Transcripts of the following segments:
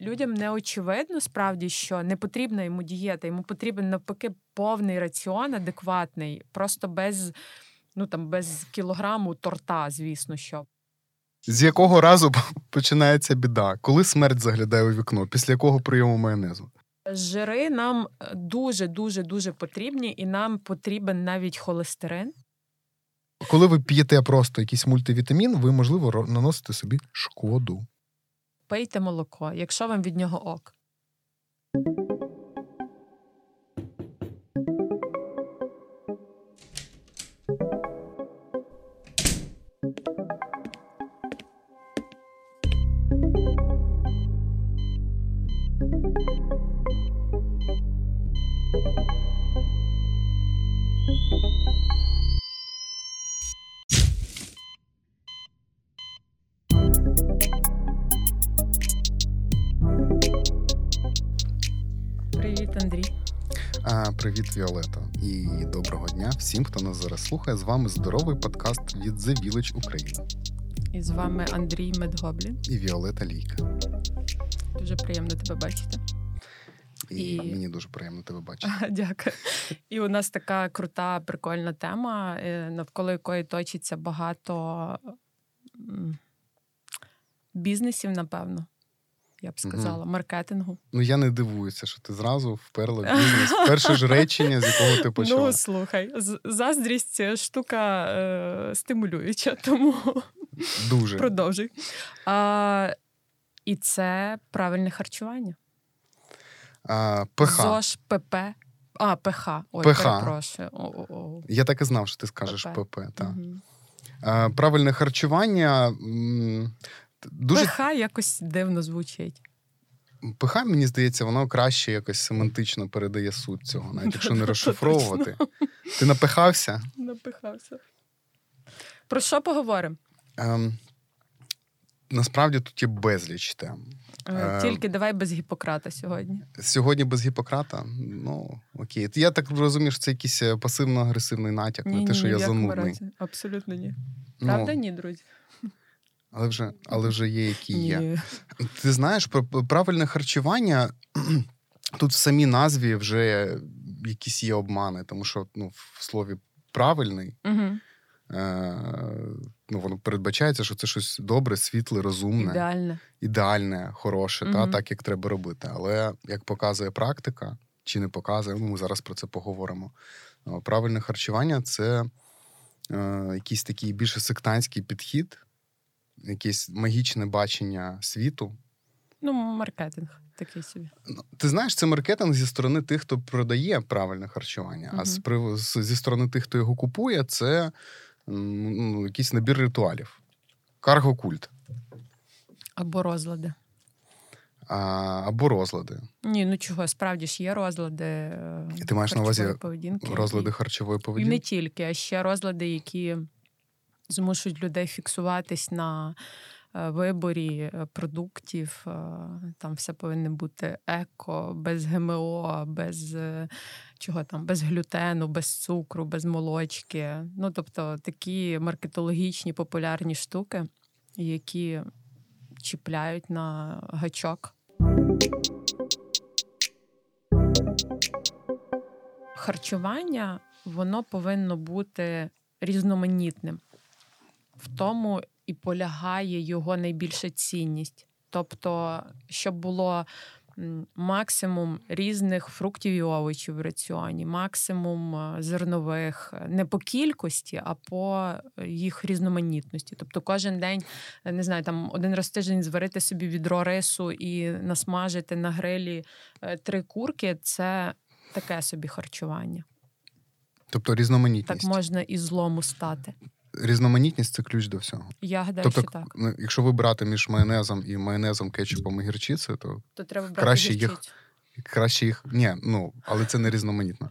Людям не очевидно справді, що не потрібна йому дієта, йому потрібен навпаки повний раціон, адекватний, просто без ну там без кілограму торта, звісно що. З якого разу починається біда? Коли смерть заглядає у вікно, після якого прийому майонезу? Жири нам дуже дуже дуже потрібні, і нам потрібен навіть холестерин. Коли ви п'єте просто якийсь мультивітамін, ви можливо наносите собі шкоду. Пийте молоко, якщо вам від нього ок. Привіт, Віолета. І доброго дня всім, хто нас зараз слухає. З вами здоровий подкаст від The Village Україна. І з вами Андрій Медгоблін і Віолета Лійка. Дуже приємно тебе бачити. І, і мені дуже приємно тебе бачити. Дякую. І у нас така крута, прикольна тема, е, навколо якої точиться багато бізнесів, напевно. Я б сказала, mm маркетингу. Ну я не дивуюся, що ти зразу вперла бізнес. Перше ж речення, з якого ти почала. Ну слухай, заздрість штука е, стимулююча, тому дуже продовжуй. А, І це правильне харчування. А, ПХ. ЗОЖ, ПП. А, ПХ. Ой, ПХ. перепрошую. О-о-о. Я так і знав, що ти скажеш ПП. ПП так. Угу. Правильне харчування. Дуже... ПХ якось дивно звучить. ПХ, мені здається, воно краще якось семантично передає суть цього, навіть якщо не розшифровувати. Ти напихався? Напихався. Про що поговоримо? Ем, Насправді тут є безліч тем. Е, е, тільки давай без Гіппократа сьогодні. Сьогодні без Гіппократа? Ну окей. Я так розумію, що це якийсь е, пасивно-агресивний натяк ні, на те, ні, що я занудний. Абсолютно ні. Ну, Правда, ну, ні, друзі. Але вже але вже є, які є. Ні. Ти знаєш, про правильне харчування тут в самій назві вже якісь є обмани, тому що ну, в слові правильний. Угу. Ну, воно передбачається, що це щось добре, світле, розумне, ідеальне, ідеальне, хороше, угу. та так як треба робити. Але як показує практика, чи не показує, ну, ми зараз про це поговоримо. Правильне харчування це е, якийсь такий більше сектантський підхід якесь магічне бачення світу. Ну, маркетинг такий собі. Ну, ти знаєш, це маркетинг зі сторони тих, хто продає правильне харчування, угу. а з, зі сторони тих, хто його купує, це ну, якийсь набір ритуалів. Карго-культ. Або розлади. А, Або розлади. Ні, ну чого, справді ж є розлади. І Ти маєш на увазі поведінки, розлади харчової поведінки? І не тільки, а ще розлади, які змушують людей фіксуватись на е, виборі е, продуктів. Е, там все повинно бути еко, без ГМО, без чого там, без глютену, без цукру, без молочки. Ну тобто такі маркетологічні популярні штуки, які чіпляють на гачок. Харчування воно повинно бути різноманітним в тому і полягає його найбільша цінність. Тобто, щоб було максимум різних фруктів і овочів в раціоні, максимум е, зернових, не по кількості, а по їх різноманітності. Тобто, кожен день не знаю, там один раз в тиждень зварити собі відро рису і насмажити на грилі е, три курки це таке собі харчування. Тобто різноманітність. Так можна і злому стати різноманітність це ключ до всього. Я гадаю, тобто, що так. Ну, якщо вибирати між майонезом і майонезом, кетчупом і гірчицею, то то треба брати краще їх краще їх. Ні, ну але це не різноманітно.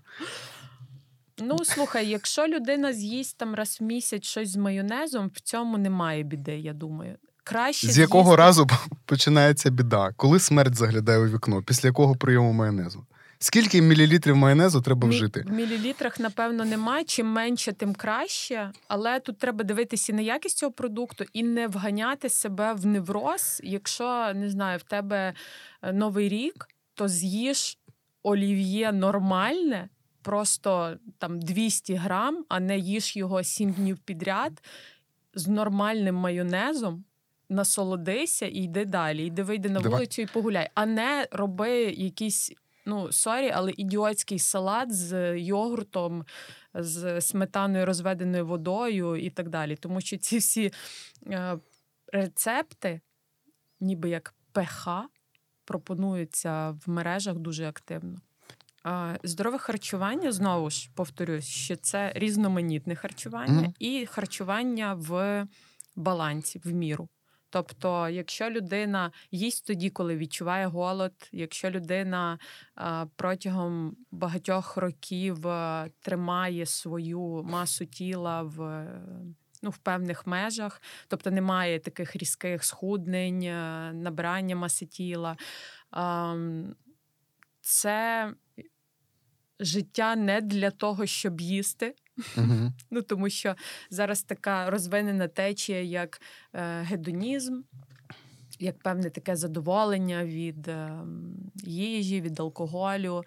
Ну, слухай, якщо людина з'їсть там раз в місяць щось з майонезом, в цьому немає біди, я думаю. Краще З якого з'їсти... разу починається біда? Коли смерть заглядає у вікно, після якого прийому майонезу? Скільки мілілітрів майонезу треба вжити? В мілілітрах, напевно, немає. Чим менше, тим краще. Але тут треба дивитися на якість цього продукту і не вганяти себе в невроз. Якщо не знаю, в тебе е, новий рік, то з'їж олів'є нормальне, просто там 200 грам, а не їж його 7 днів підряд з нормальним майонезом. Насолодися і йди далі. Йди вийди на Давай. вулицю і погуляй, а не роби якісь ну sorry, але ідіотський салат з йогуртом, з сметаною, розведеною водою і так далі. Тому що ці всі е, рецепти, ніби як ПХ, пропонуються в мережах дуже активно. Е, здорове харчування знову ж повторюсь, що це різноманітне харчування Мгм. і харчування в балансі, в міру. Тобто, якщо людина їсть тоді, коли відчуває голод, якщо людина протягом багатьох років тримає свою масу тіла в, ну, в певних межах, тобто немає таких різких схуднень, набирання маси тіла, це життя не для того, щоб їсти. Угу. Ну тому що зараз така розвинена течія, як е, гедонізм, як певне таке задоволення від е, їжі, від алкоголю.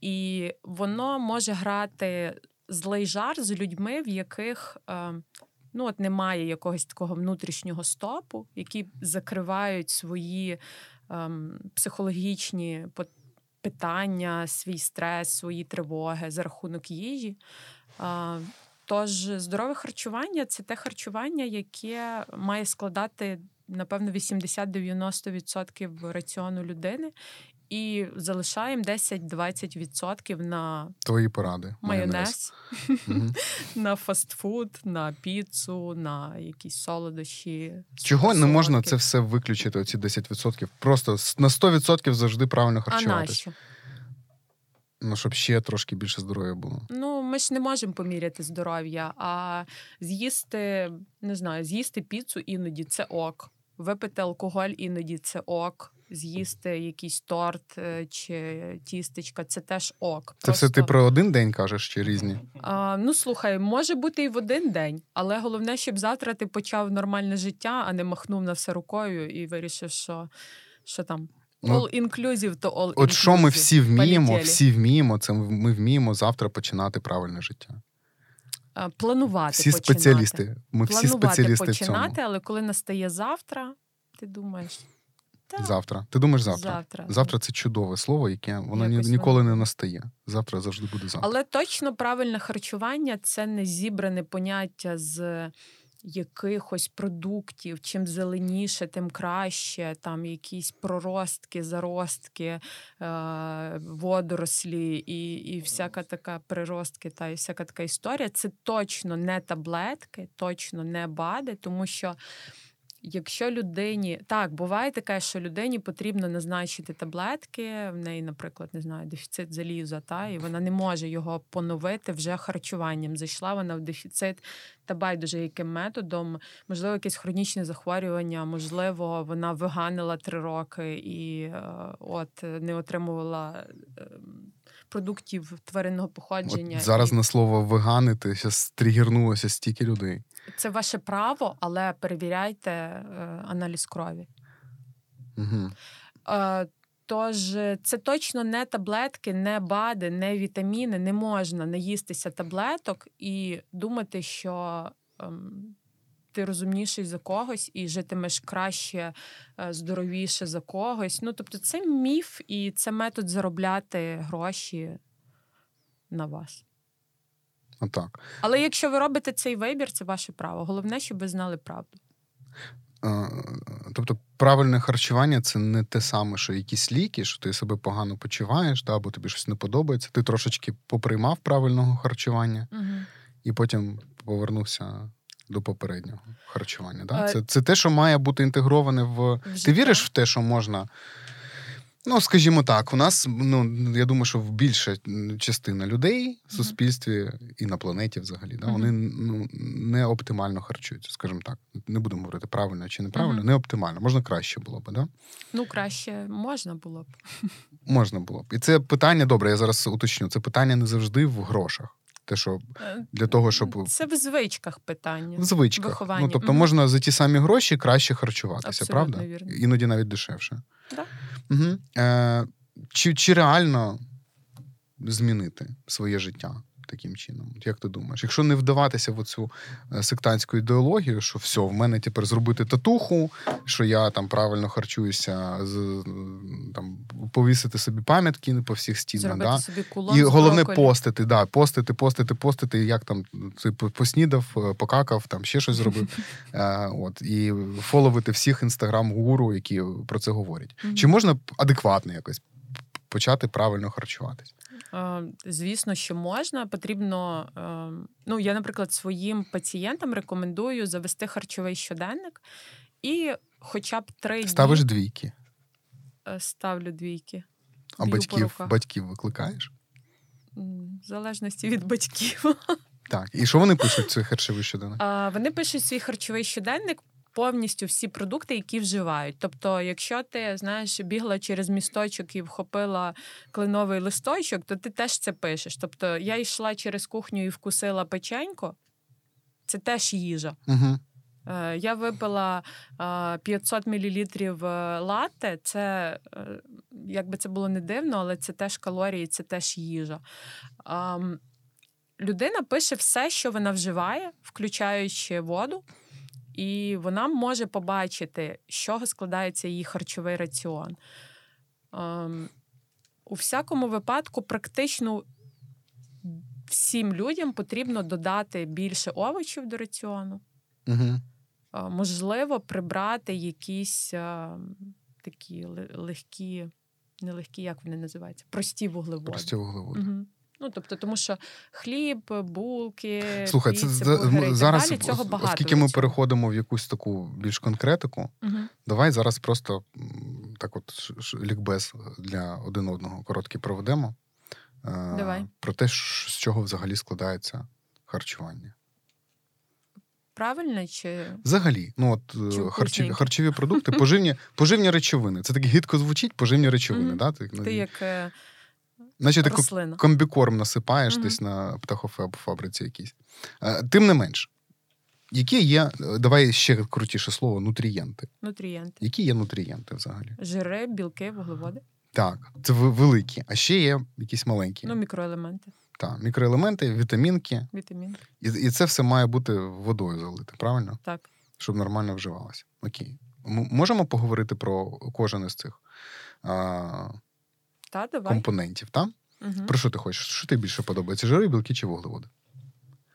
І воно може грати злий жар з людьми, в яких е, ну, от немає якогось такого внутрішнього стопу, які закривають свої е, психологічні пот- питання, свій стрес, свої тривоги за рахунок їжі. Тож здорове харчування це те харчування, яке має складати, напевно, 80-90% раціону людини, і залишаємо 10-20% на Твої поради. майонез, на фастфуд, на піцу, на якісь солодощі. Чого не можна це все виключити, оці 10%? Просто на 100% завжди правильно харчуватися. Ну, щоб ще трошки більше здоров'я було. Ну, ми ж не можемо поміряти здоров'я, а з'їсти, не знаю, з'їсти піцу іноді це ок. Випити алкоголь іноді це ок. З'їсти якийсь торт е, чи тістечка це теж ок. Це все ти про один день кажеш чи різні? А, ну слухай, може бути і в один день, але головне, щоб завтра ти почав нормальне життя, а не махнув на все рукою і вирішив, що, що там Ну, all inclusive, то all От що ми всі вміємо, Полетіли. всі вміємо, це ми вміємо завтра починати правильне життя. Планувати Всі починати. спеціалісти. Ми всі планувати спеціалісти в цьому. але коли настає завтра, ти думаєш, та, Завтра. Ти думаєш завтра? завтра. Завтра це чудове слово, яке воно ні, Якось ніколи воно- не настає. Завтра завжди буде завтра. Але точно правильне харчування це не зібране поняття з якихось продуктів. Чим зеленіше, тим краще. Там якісь проростки, заростки, е- водорослі і, і всяка така приростки та і всяка така історія. Це точно не таблетки, точно не БАДи, тому що. Якщо людині так буває таке, що людині потрібно назначити таблетки, в неї, наприклад, не знаю, дефіцит заліза, та і вона не може його поновити вже харчуванням. Зайшла вона в дефіцит та байдуже яким методом, можливо, якесь хронічне захворювання, можливо, вона виганила три роки і е, от не отримувала е, продуктів тваринного походження. От зараз і на слово виганити зараз тригернулося стільки людей. це ваше право, але перевіряйте е, аналіз крові. Угу. Е, Тож е, це точно не таблетки, не БАДи, не вітаміни. Не можна наїстися таблеток і думати, що ем, ти розумніший за когось і житимеш краще, е, здоровіше за когось. Ну, тобто, це міф і це метод заробляти гроші на вас. Отак. Але якщо ви робите цей вибір, це ваше право. Головне, щоб ви знали правду. Тобто, правильне харчування це не те саме, що якісь ліки, що ти себе погано почуваєш, да, або тобі щось не подобається. Ти трошечки поприймав правильного харчування Угу. і потім повернувся до попереднього харчування. Да? Це, це те, що має бути інтегроване в. Ти віриш в те, що можна Ну, скажімо так, у нас, ну я думаю, що більша частина людей в суспільстві і на планеті взагалі, да, вони ну, не оптимально харчуються, скажімо так. Не будемо говорити правильно чи неправильно, uh не оптимально. Можна краще було б, да? Ну, краще можна було б. Можна було б. І це питання, добре, я зараз уточню. Це питання не завжди в грошах. Те, що е, для того, щоб це в звичках питання. В звичках. Виховання. Ну, тобто, можна за ті самі гроші краще харчуватися, Абсолютно правда? Вірно. Іноді навіть дешевше. Да. Угу. Е, Чи чи реально змінити своє життя? Таким чином? Як ти думаєш? Якщо не вдаватися в цю е, сектантську ідеологію, що все, в мене тепер зробити татуху, що я там правильно харчуюся, з там повісити собі пам'ятки по всіх стінах, да? собі кулон і головне постити, да, постити, постити, постити, як там ти поснідав, е, покакав, там ще щось зробив. Е, от, І фоловити всіх інстаграм-гуру, які про це говорять. Чи можна адекватно якось почати правильно харчуватись? Звісно, що можна. Потрібно. Ну, я, наприклад, своїм пацієнтам рекомендую завести харчовий щоденник і хоча б три дні... Ставиш двійки. Е, ставлю двійки. А батьків батьків викликаєш? В залежності від батьків. Так. І що вони пишуть цей харчовий щоденник? Вони пишуть свій харчовий щоденник повністю всі продукти, які вживають. Тобто, якщо ти знаєш, бігла через місточок і вхопила кленовий листочок, то ти теж це пишеш. Тобто, я йшла через кухню і вкусила печенько, це теж їжа. Угу. Я випила 500 мл латте, це е, як би це було не дивно, але це теж калорії, це теж їжа. Людина пише все, що вона вживає, включаючи воду і вона може побачити, з чого складається її харчовий раціон. Ем, у всякому випадку, практично всім людям потрібно додати більше овочів до раціону. Угу. Можливо, прибрати якісь ем, такі легкі, нелегкі, як вони називаються, прості вуглеводи. Прості вуглеводи. Угу. Ну, тобто, тому що хліб, булки, Слухай, піці, це бургери, зараз, далі, цього багато. Оскільки ми переходимо в якусь таку більш конкретику, угу. давай зараз просто так от лікбез для один одного короткі проведемо. Е, давай. Про те, з чого взагалі складається харчування. Правильно чи взагалі, ну от чи харчові харчові продукти, поживні поживні речовини. Це так гідко звучить, поживні речовини. Mm-hmm. Да? Ти, Ти як е, Наче ти комбікорм насипаєш mm-hmm. десь на птахофабриці якійсь. Е, тим не менш, які є, давай ще крутіше слово, нутрієнти. Нутрієнти. Які є нутрієнти взагалі? Жири, білки, вуглеводи. Так, це великі, а ще є якісь маленькі. Ну, мікроелементи. Так, мікроелементи, вітамінки. Вітамінки. І і це все має бути водою залите, правильно? Так. Щоб нормально вживалося. Окей. М- можемо поговорити про кожен із цих. А, та, давай. компонентів. так? Угу. Про що ти хочеш? Що тобі більше подобається? Жири, білки чи вуглеводи?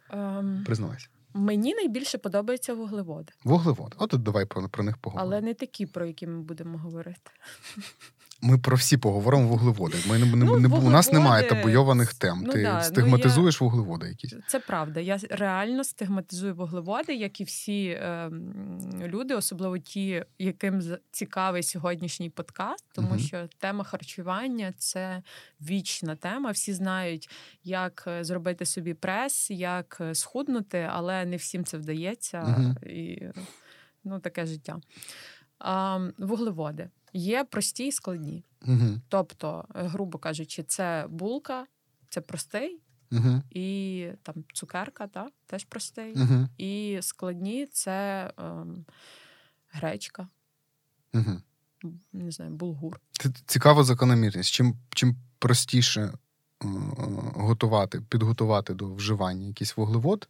Ем... Признавайся. Мені найбільше подобаються вуглеводи. Вуглеводи. От давай про, про них поговоримо. Але не такі, про які ми будемо говорити. Ми про всі поговоримо вуглеводи. Ми не, ну, не, вуглеводи... У нас немає табуйованих тем. Ну, Ти да, стигматизуєш ну, я... вуглеводи якісь. Це правда. Я реально стигматизую вуглеводи, як і всі е, люди, особливо ті, яким цікавий сьогоднішній подкаст, тому угу. що тема харчування це вічна тема. Всі знають, як е, зробити собі прес, як е, схуднути, але не всім це вдається. Угу. І ну, таке життя. А, Вуглеводи є прості і складні. Угу. Тобто, е, грубо кажучи, це булка, це простий, угу. і там цукерка, та, теж простий. Угу. І складні це ем, гречка, угу. не знаю, булгур. Це цікава закономірність. Чим чим простіше е, готувати, підготувати до вживання якийсь вуглевод,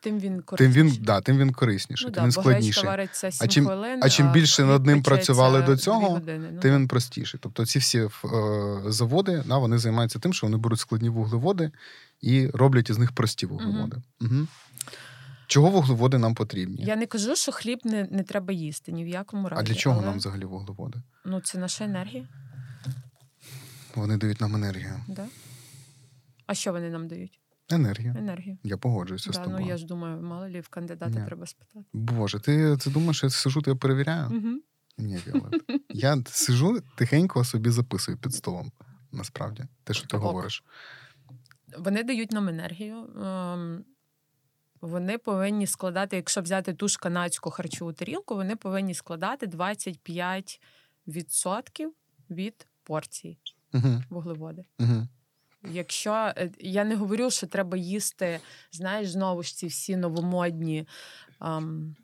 Тим він корисніший. Тим він да, тим він корисніше, ну, тим він складніший. а чим хвилин, а чим більше над ним працювали до цього, години, ну. тим він простіший. Тобто ці всі е, заводи да, вони займаються тим, що вони беруть складні вуглеводи і роблять із них прості вуглеводи. Угу. Угу. Чого вуглеводи нам потрібні? Я не кажу, що хліб не не треба їсти ні в якому разі. А для чого але... нам взагалі вуглеводи? Ну, це наша енергія. Вони дають нам енергію. Да? А що вони нам дають? Енергія. Енергія. Я погоджуюся да, з тобою. Ну я ж думаю, мало лі в кандидата Ні. треба спитати. Боже, ти це думаєш, я сижу, я перевіряю? Угу. Ні, Віолет. Я сижу тихенько собі записую під столом. Насправді, те, що ти Ок. говориш. Вони дають нам енергію. ем, Вони повинні складати, якщо взяти ту ж канадську харчову тарілку, вони повинні складати 25% від порції Угу, вуглеводи. угу. Якщо е, я не говорю, що треба їсти, знаєш, знову ж ці всі новомодні. ем,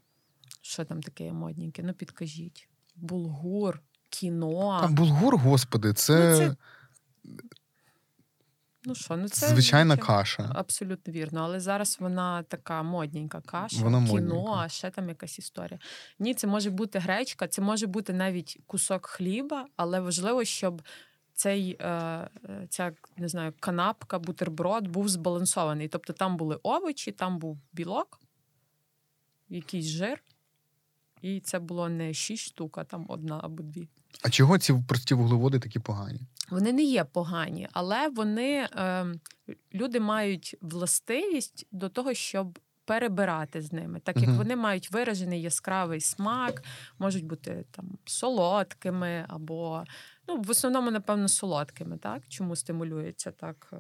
що там таке модненьке? Ну, підкажіть. Булгур, кіно. А булгур, господи, це, Ну, це Ну що, ну це звичайна звичай- каша. Абсолютно вірно, але зараз вона така модненька каша, Вона кіно, а ще там якась історія. Ні, це може бути гречка, це може бути навіть кусок хліба, але важливо, щоб цей, е, е, ця не знаю, канапка, бутерброд був збалансований. Тобто там були овочі, там був білок, якийсь жир, і це було не шість штук, а там одна або дві. А чого ці прості вуглеводи такі погані? Вони не є погані, але вони е, люди мають властивість до того, щоб перебирати з ними, так як вони мають виражений яскравий смак, можуть бути там солодкими або ну, в основному, напевно, солодкими, так? Чому стимулюється так е,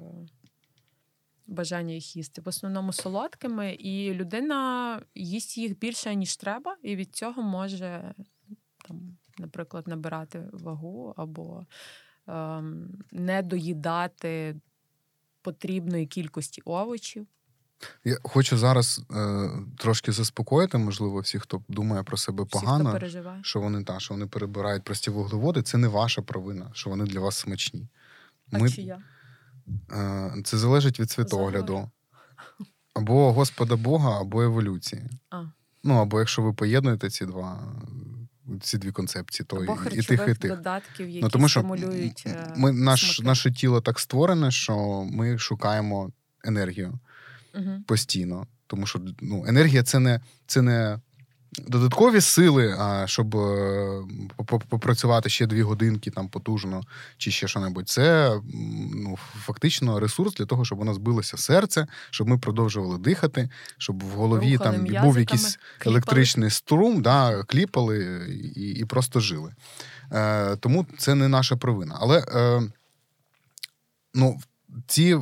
бажання їх їсти? В основному солодкими, і людина їсть їх більше, ніж треба, і від цього може там, наприклад, набирати вагу або ем, не доїдати потрібної кількості овочів. Я хочу зараз е, трошки заспокоїти, можливо, всіх, хто думає про себе погано, переживає. що вони та, що вони перебирають прості вуглеводи. Це не ваша провина, що вони для вас смачні. А чия? е, це залежить від світогляду. Або Господа Бога, або еволюції. А. Ну, або якщо ви поєднуєте ці два. Ці дві концепції, то Або і тих, і тих. додатків, які Ну, тому що стимулюють. е, ми, наш, смаки. наше тіло так створене, що ми шукаємо енергію Мгм. постійно. Тому що ну, енергія це не, це не додаткові сили, а щоб е, попрацювати ще дві годинки там потужно чи ще що-небудь. Це ну, фактично ресурс для того, щоб у нас билося серце, щоб ми продовжували дихати, щоб в голові Рухали там був якийсь кліпали. електричний струм, да, кліпали і, і просто жили. Е, тому це не наша провина. Але е, ну, ці,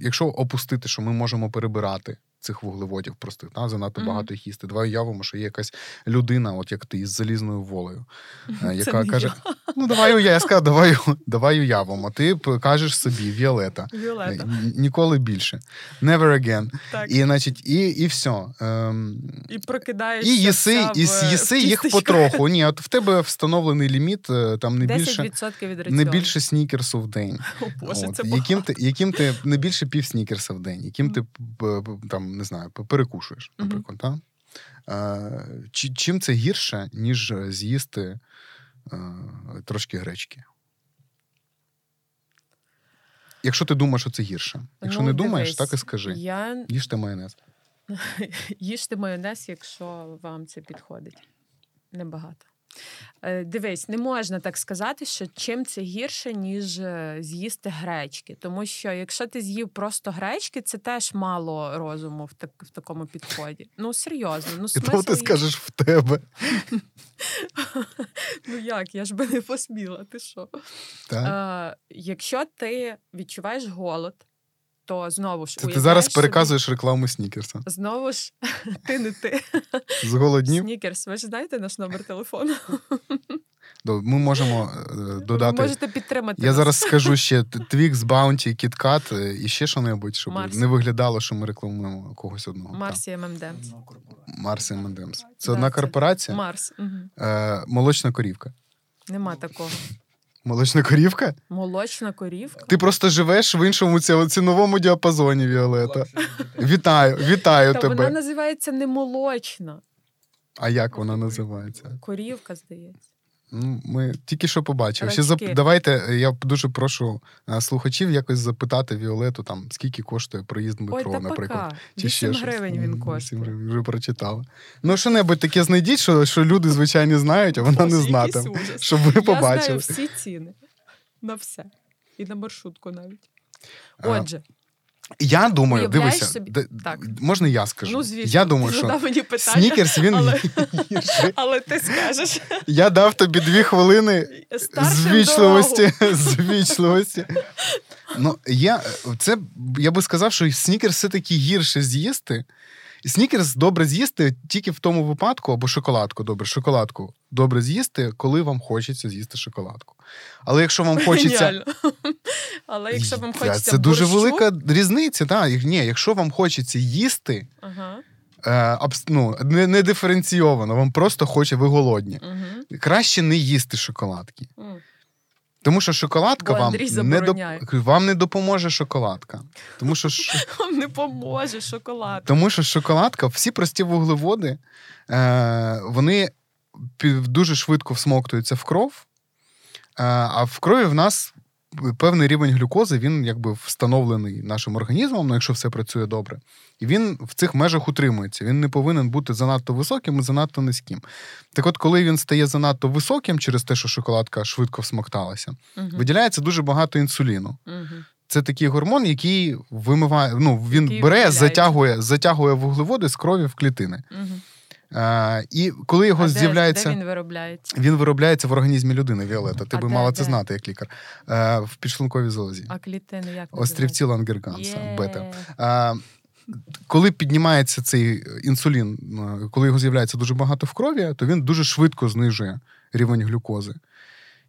якщо опустити, що ми можемо перебирати цих вуглеводів простих, та, занадто Мгм. багато їх їсти. Давай уявимо, що є якась людина, от як ти, із залізною волею, е, Це яка не каже: Ну, давай я сказав, давай, давай уявимо. Ти кажеш собі, Віолета. я. Віолета. Ніколи більше. Never again. Так. І, значить, і, і все. Ем, І прокидаєшся. і їси, і з'їси їх потроху. Ні, от в тебе встановлений ліміт, е, там не більше, 10% від не більше снікерсу в день. О, Боже, От, це яким, ти, яким ти не більше пів снікерса в день, яким ти п- там не знаю, перекушуєш, наприклад. Та? Е, чи- чим це гірше, ніж з'їсти е, трошки гречки? Якщо ти думаєш, що це гірше. Якщо Ну, не думаєш, дивись, так і скажи. Я Їжте майонез. їжте майонез, якщо вам це підходить. Небагато. Е, Дивись, не можна так сказати, що чим це гірше, ніж е, з'їсти гречки. Тому що якщо ти з'їв просто гречки, це теж мало розуму в, так, в такому підході. Ну, серйозно. Ну, І того ти скажеш в тебе. Ну як, я ж би не посміла, ти що? Е, якщо ти відчуваєш голод, то знову ж Це ти зараз собі- переказуєш рекламу Снікерса. Знову ж ти не ти. З голоднів. Снікерс, ви ж знаєте наш номер телефону? Ми можемо е, Ви додати. можете підтримати. Я нас. зараз скажу ще Twix, Bounty, KitKat е, і ще що-небудь, щоб Марс. не виглядало, що ми рекламуємо когось одного. Марсі ММД. Марс М&M's. Це Да, одна корпорація. Марс. Угу. Молочна корівка. Нема такого. Молочна корівка? Молочна корівка. Ти просто живеш в іншому ціновому діапазоні, Віолета. Вітаю, вітаю Та тебе. вона називається не молочна. А як вона називається? Корівка, здається. Ну, ми тільки що побачили. Ще зап... Давайте е, я дуже прошу е, слухачів якось запитати Віолету, там скільки коштує проїзд Ой, метро, та наприклад. Чи 8 щось. гривень М, він 8 коштує. гривень, вже прочитала. Ну, що-небудь таке знайдіть, що, що люди звичайні знають, а вона Боже, не знатиме. Щоб ви Я знаю всі ціни. На все. І на маршрутку навіть. А, Отже, Я думаю, Уявляєш дивися, собі- д- Так. можна я скажу? Ну, звісно, я думаю, ти що задав мені питання, снікерс він але- гірший. але ти скажеш. Я дав тобі дві хвилини Старшим звічливості. звічливості. Ну, я, це, я би сказав, що снікерс все-таки гірше з'їсти. Снікерс добре з'їсти тільки в тому випадку, або шоколадку добре, шоколадку добре з'їсти, коли вам хочеться з'їсти шоколадку. Але якщо вам хочеться. Але якщо вам хочеться Це дуже велика різниця. Так. Ні, якщо вам хочеться їсти, е, ну, не, не диференційовано, вам просто хоче, ви голодні. Краще не їсти шоколадки. Тому що шоколадка Бо вам не, доп... вам не допоможе шоколадка. Тому що, ш... Вам не поможе шоколадка. Тому що шоколадка, всі прості вуглеводи, е... вони дуже швидко всмоктуються в кров. Е... А в крові в нас певний рівень глюкози, він якби встановлений нашим організмом, ну, якщо все працює добре. І він в цих межах утримується. Він не повинен бути занадто високим і занадто низьким. Так от, коли він стає занадто високим через те, що шоколадка швидко всмокталася, Угу. виділяється дуже багато інсуліну. Угу. Це такий гормон, який вимиває, ну він Який бере, затягує, затягує вуглеводи з крові в клітини. Угу. Е, і коли його а з'являється, Де, він виробляється? він виробляється в організмі людини, Віолета. Ти А би де, мала де? це знати як лікар. Е, в підшлунковій залозі. А клітини як Острівці Лангерганса, називаються? бета. Е, коли піднімається цей інсулін, е, коли його з'являється дуже багато в крові, то він дуже швидко знижує рівень глюкози.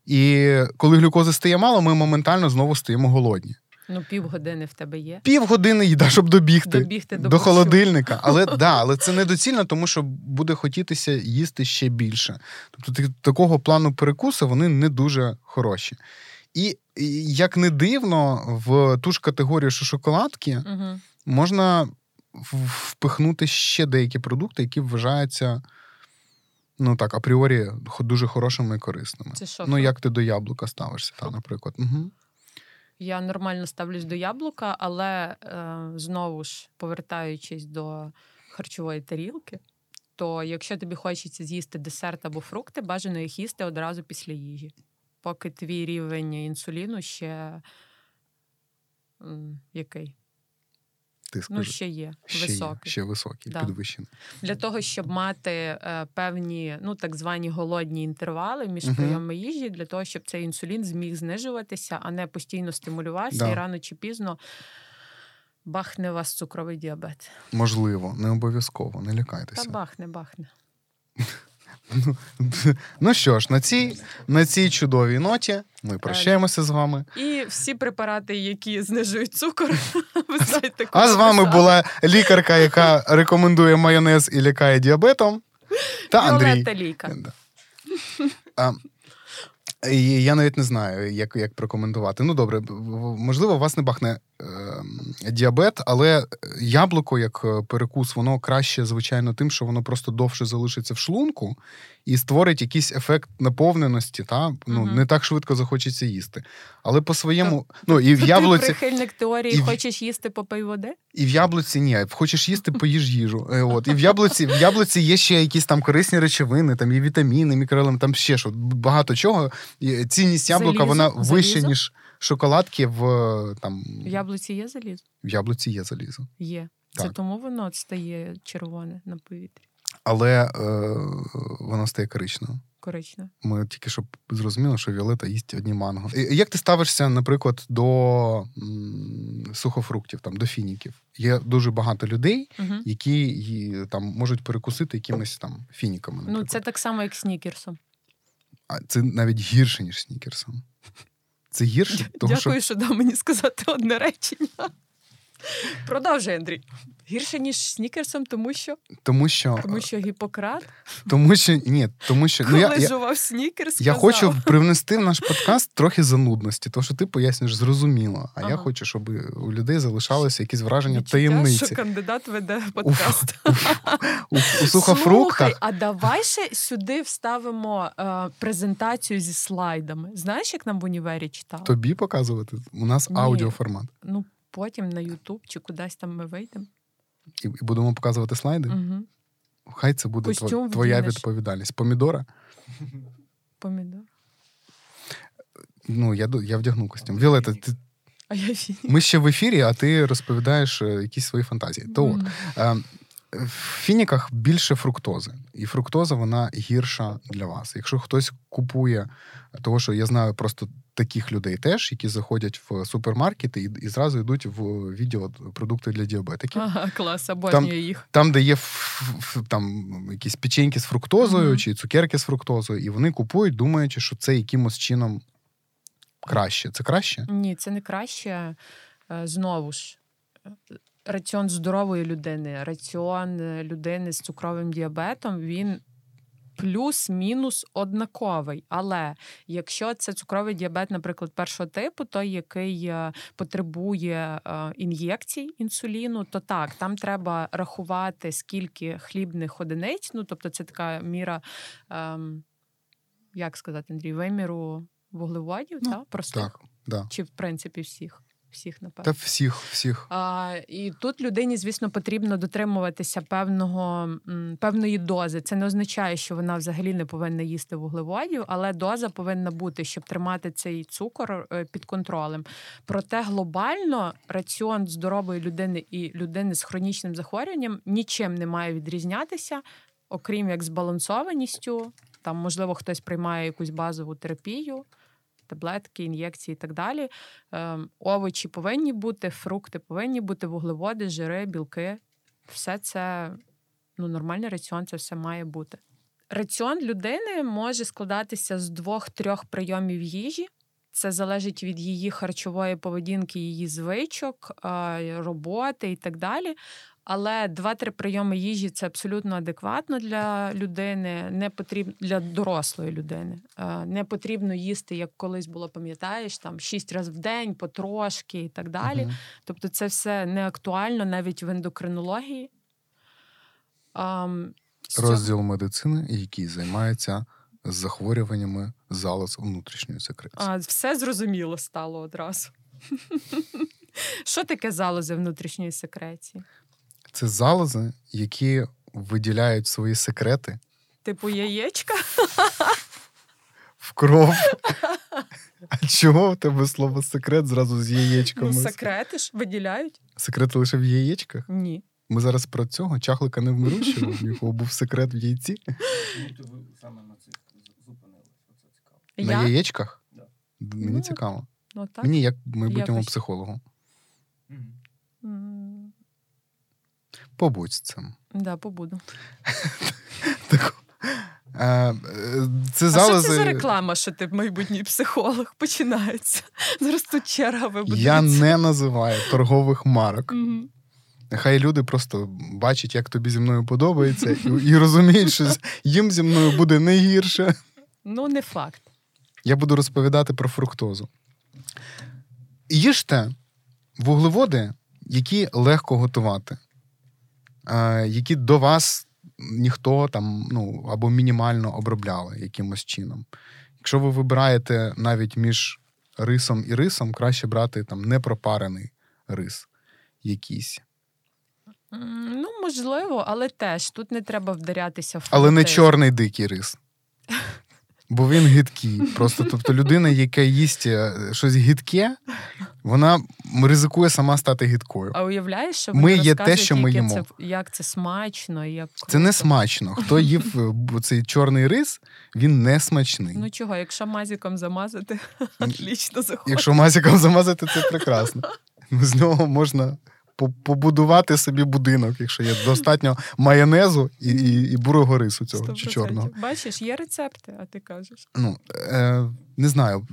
І коли глюкози стає мало, ми моментально знову стаємо голодні. Ну, півгодини в тебе є. Півгодини їда, щоб добігти, Добігти до до холодильника. Але да, але це недоцільно, тому що буде хотітися їсти ще більше. Тобто так- такого плану перекуси вони не дуже хороші. І, і як не дивно, в ту ж категорію, що шоколадки, Угу. можна впихнути ще деякі продукти, які вважаються. Ну так, апріорі дуже хорошими і корисними. Це що? Ну, як ти до яблука ставишся, та, наприклад. Угу. Я нормально ставлюсь до яблука, але е, знову ж повертаючись до харчової тарілки, то якщо тобі хочеться з'їсти десерт або фрукти, бажано їх їсти одразу після їжі, поки твій рівень інсуліну ще м, який? Ти скажи. Ну, ще є ще, високий. Є, ще високий, Да. підвищений. Для того, щоб мати е, певні, ну так звані голодні інтервали між Мгм. прийомами їжі, для того, щоб цей інсулін зміг знижуватися, а не постійно стимулювався, Да. і рано чи пізно бахне вас цукровий діабет. Можливо, не обов'язково, не лякайтеся. Та бахне, бахне. Ну що ж, на цій, на цій чудовій ноті ми прощаємося з вами. І всі препарати, які знижують цукор, ви знаєте, А з вами була лікарка, яка рекомендує майонез і лякає діабетом. Та Андрій. Лійка. А, я навіть не знаю, як, як прокоментувати. Ну, добре, можливо, вас не бахне е, діабет, але яблуко, як е, перекус, воно краще, звичайно, тим, що воно просто довше залишиться в шлунку і створить якийсь ефект наповненості. Та? Ну, Мгм. Не так швидко захочеться їсти. Але по своєму. Ну, і в яблуці. Ти прихильник теорії, і в- хочеш їсти попий води? І в яблуці ні, хочеш їсти, поїж їжу. Е, От. І в яблуці, в яблуці є ще якісь там корисні речовини, там є вітаміни, мікроелементи, там ще що. Багато чого. Цінність яблука Залізо? вона вища, Залізо? ніж шоколадки в там В яблуці є залізо? в яблуці є залізо. Є. Це тому воно стає червоне на повітрі. Але е, воно стає коричневим. Коричневе. Ми тільки щоб зрозуміли, що Віолета їсть одні манго. І Як ти ставишся, наприклад, до м, сухофруктів, там, до фініків? Є дуже багато людей, Угу. які там можуть перекусити якимись там фініками. Ну, це так само, як снікерсом. А це навіть гірше, ніж снікерсом. Це гірше, тому Дякую, що дав мені сказати одне речення. Продовжуй, Андрій. Гірше, ніж снікерсом, тому що, тому що, тому що Гіппократ, тому що ні, тому що ну, я, я, снікерс, я хочу привнести в наш подкаст трохи занудності, тому що ти пояснюєш зрозуміло. А я хочу, щоб у людей залишалося якісь враження відчуття, таємниці. що кандидат веде подкаст. У, у сухофруктах Слухай, а давай ще сюди вставимо е, презентацію зі слайдами. Знаєш, як нам в універі читали? тобі показувати. У нас Ні. аудіоформат. Ну, потім на Ютуб чи кудись там ми вийдемо. І, і будемо показувати слайди. Угу. Хай це буде Костюм твоя вдінеш. відповідальність. Помідора. Помідор. Ну, я, я вдягну костюм. Віолета, ти А я. Ми ще в ефірі, а ти розповідаєш е, якісь свої фантазії. То от, в фініках більше фруктози, і фруктоза вона гірша для вас. Якщо хтось купує, того що я знаю просто таких людей теж, які заходять в супермаркети і і зразу йдуть в відділ продукти для діабетиків. Ага, клас, там, їх. Там, де є ф, там якісь печеньки з фруктозою uh-huh. чи цукерки з фруктозою, і вони купують, думаючи, що це якимось чином краще. Це краще? Ні, це не краще. Е, знову ж, раціон здорової людини, раціон е, людини з цукровим діабетом, він. Плюс-мінус однаковий. Але якщо це цукровий діабет, наприклад, першого типу, той, який е, потребує ін'єкцій інсуліну, то так, там треба рахувати, скільки хлібних одиниць. Ну, тобто, це така міра, ем, як сказати, Андрій, виміру вуглеводів, ну, та простих? Так, да. Чи в принципі всіх? Всіх, напевно. Та всіх, всіх. А, І тут людині, звісно, потрібно дотримуватися певного певної дози. Це не означає, що вона взагалі не повинна їсти вуглеводів, але доза повинна бути, щоб тримати цей цукор е, під контролем. Проте глобально раціон здорової людини і людини з хронічним захворюванням нічим не має відрізнятися, окрім як збалансованістю. Там, можливо, хтось приймає якусь базову терапію таблетки, ін'єкції і так далі. Ем, овочі повинні бути, фрукти повинні бути, вуглеводи, жири, білки. Все це ну, нормальний раціон, це все має бути. Раціон людини може складатися з двох-трьох прийомів їжі. Це залежить від її харчової поведінки, її звичок, роботи і так далі. Але два-три прийоми їжі це абсолютно адекватно для людини, не потрібно для дорослої людини. Не потрібно їсти, як колись було, пам'ятаєш, там шість разів в день, потрошки і так далі. uh Тобто, це все не актуально навіть в ендокринології. Розділ медицини, який займається захворюваннями залоз внутрішньої секреції. А, Все зрозуміло стало одразу. Що таке залози внутрішньої секреції? Це залози, які виділяють свої секрети. Типу яєчка? В кров. А чого в тебе слово секрет зразу з яєчками? Ну, секрети ж виділяють. Секрети лише в яєчках? Ні. Ми зараз про цього чахлика не вмирущого, в якого був секрет в яйці. саме на цих. Це цікаво. На яєчках? Мені ну, цікаво. Ну. Мені як майбутньому психологу. Побудь з цим. Да, побуду. Е, це залози... А що це за реклама, що ти майбутній психолог починається. Зараз тут черга вибудується. Я не називаю торгових марок. Нехай люди просто бачать, як тобі зі мною подобається, і, і розуміють, що їм зі мною буде не гірше. Ну, не факт. Я буду розповідати про фруктозу. Їжте вуглеводи, які легко готувати які до вас ніхто там ну, або мінімально обробляли якимось чином. Якщо ви вибираєте навіть між рисом і рисом, краще брати там непропарений рис якийсь. Ну, можливо, але теж тут не треба вдарятися в Але не чорний дикий рис. Бо він гидкий. Просто тобто людина, яка їсть е, щось гидке, вона ризикує сама стати гидкою. А уявляєш, що ми є те, що ми їмо. Це, як це смачно, як це не смачно. Хто їв е, цей чорний рис, він не смачний. Ну чого, якщо мазіком замазати, отлично заходить. Якщо мазіком замазати, це прекрасно. З нього можна побудувати собі будинок, якщо є достатньо майонезу і і, і бурого рису цього 100%. чи чорного. Бачиш, є рецепти, а ти кажеш. Ну, е, Не знаю.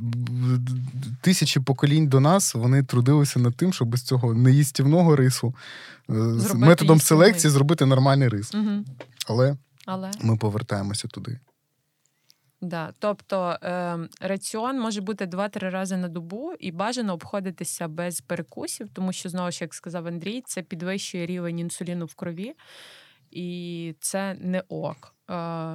Тисячі поколінь до нас вони трудилися над тим, щоб без цього неїстівного рису е, з методом селекції зробити нормальний рис. Угу. Але, Але ми повертаємося туди. Да. Тобто е, раціон може бути 2-3 рази на добу і бажано обходитися без перекусів, тому що, знову ж як сказав Андрій, це підвищує рівень інсуліну в крові, і це не ок. Е,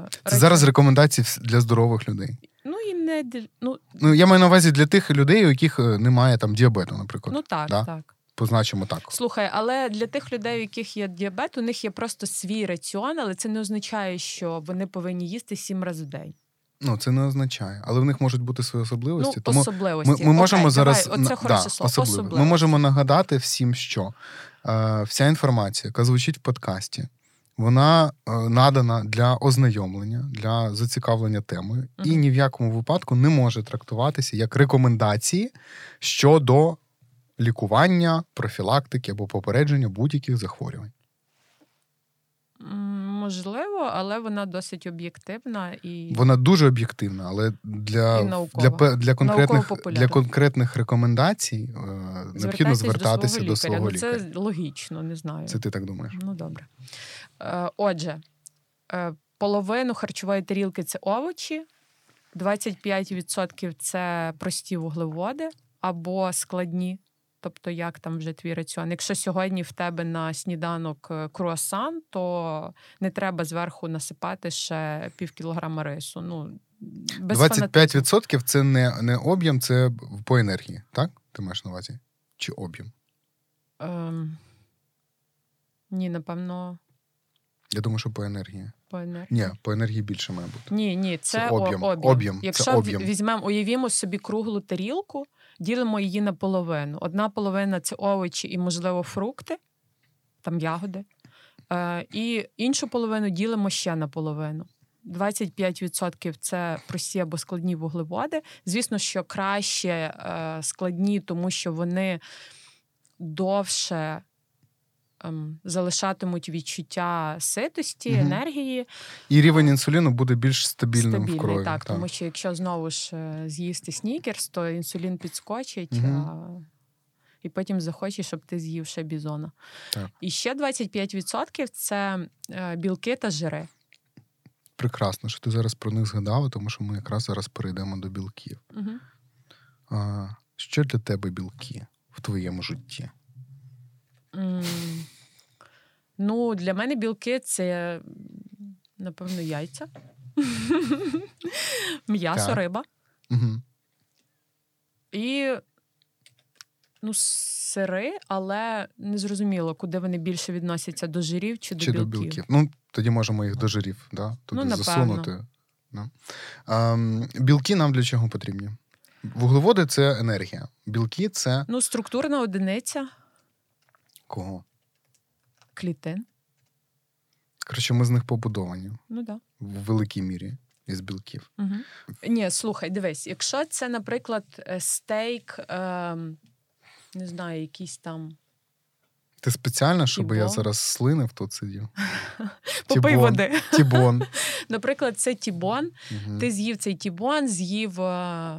Це раціон... зараз рекомендації для здорових людей. Ну і не ну... ну я маю на увазі для тих людей, у яких е, немає там діабету, наприклад. Ну так, да? так. Позначимо так. Слухай, але для тих людей, у яких є діабет, у них є просто свій раціон, але це не означає, що вони повинні їсти сім разів в день. Ну, це не означає, але в них можуть бути свої особливості. Ну, тому особливості. ми, ми можемо Окей, зараз давай, оце да, слово. особливо. Ми можемо нагадати всім, що е, вся інформація, яка звучить в подкасті, вона е, надана для ознайомлення, для зацікавлення темою, і ні в якому випадку не може трактуватися як рекомендації щодо лікування, профілактики або попередження будь-яких захворювань. М, Можливо, але вона досить об'єктивна і Вона дуже об'єктивна, але для, для, для, конкретних, для конкретних рекомендацій е, необхідно звертатися до свого ну, лікаря. Це логічно, не знаю. Це ти так думаєш? Ну, добре. Е, отже, е, половину харчової тарілки це овочі, 25% це прості вуглеводи або складні. Тобто, як там вже твій раціон. Якщо сьогодні в тебе на сніданок е, круасан, то не треба зверху насипати ще пів кілограма рису. Ну, без 25% це не, не об'єм, це по енергії, так? Ти маєш на увазі? Чи об'єм? Ем, ні, напевно, Я думаю, що по енергії. по енергії. Ні, по енергії більше має бути. Ні, ні, це, Це об'єм. об'єм. Об'єм. Це Якщо об'єм. візьмемо, уявімо собі круглу тарілку, ділимо її на половину. Одна половина це овочі і, можливо, фрукти, там ягоди. Е, і іншу половину ділимо ще на половину. 25% це прості або складні вуглеводи. Звісно, що краще е, складні, тому що вони довше ем, залишатимуть відчуття ситості, Мгм. енергії. І рівень інсуліну буде більш стабільним Стабільний, в крові. так, тому що якщо знову ж е, з'їсти снікерс, то інсулін підскочить. А... І потім захоче, щоб ти з'їв ще бізона. Так. І ще 25% це е, білки та жири. Прекрасно, що ти зараз про них згадала, тому що ми якраз зараз перейдемо до білків. Угу. А, що для тебе білки в твоєму житті? Ну, для мене білки це, напевно, яйця, м'ясо, риба Угу. і ну, сири, але незрозуміло, куди вони більше відносяться до жирів чи до Чи білків. до білків? Ну, тоді можемо їх до жирів, да? туди Ну, засунути. Да. А, білки нам для чого потрібні? Вуглеводи це енергія. Білки це Ну, структурна одиниця кого? Клітин. Коротше, ми з них побудовані Ну да. в великій мірі із білків. Угу. Ні, слухай, дивись, якщо це, наприклад, е, стейк, е, не знаю, якийсь там Ти спеціально, щоб я Тібон. зараз слинив тут сидів? попий води. Тібон. Наприклад, це тібон. Мгм. Ти з'їв цей тібон, з'їв е,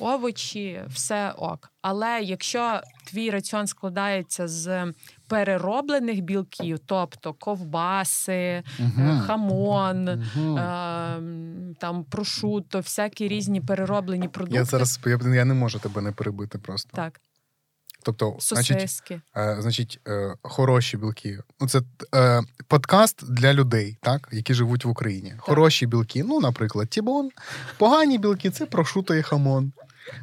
овочі, все ок. Але якщо твій раціон складається з перероблених білків, тобто ковбаси, Мгм. хамон, Мгм. е, там прошуто, всякі різні перероблені продукти. Я зараз я, я не можу тебе не перебити просто. Так, Тобто, значить, е, значить, е, хороші білки. Ну, це е, подкаст для людей, так, які живуть в Україні. Хороші білки, ну, наприклад, тібон. Погані білки це прошуто і хамон.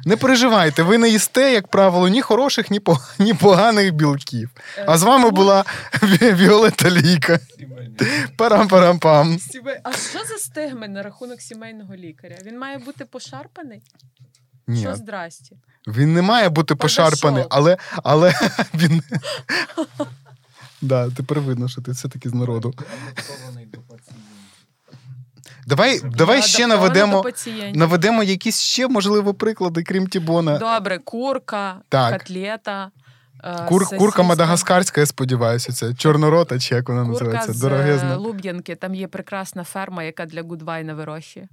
Не переживайте, ви не їсте, як правило, ні хороших, ні, ні поганих білків. А з вами була Ві- Віолетта Лійка. Парам-парам-пам. А що за стигми на рахунок сімейного лікаря? Він має бути пошарпаний? Ні, Що здрасті? він не має бути пошарпаний, але, але він. Да, тепер видно, що ти все-таки з народу. Адаптований до пацієнтів. Давай, давай ще наведемо, наведемо якісь ще, можливо, приклади, крім Тібона. Добре, курка, Так. котлета. е, Кур, курка мадагаскарська, я сподіваюся, це чорнорота, чи як вона Курка називається? Дорогезна. е, Луб'янки. Там є прекрасна ферма, яка для Гудвайна вирощує.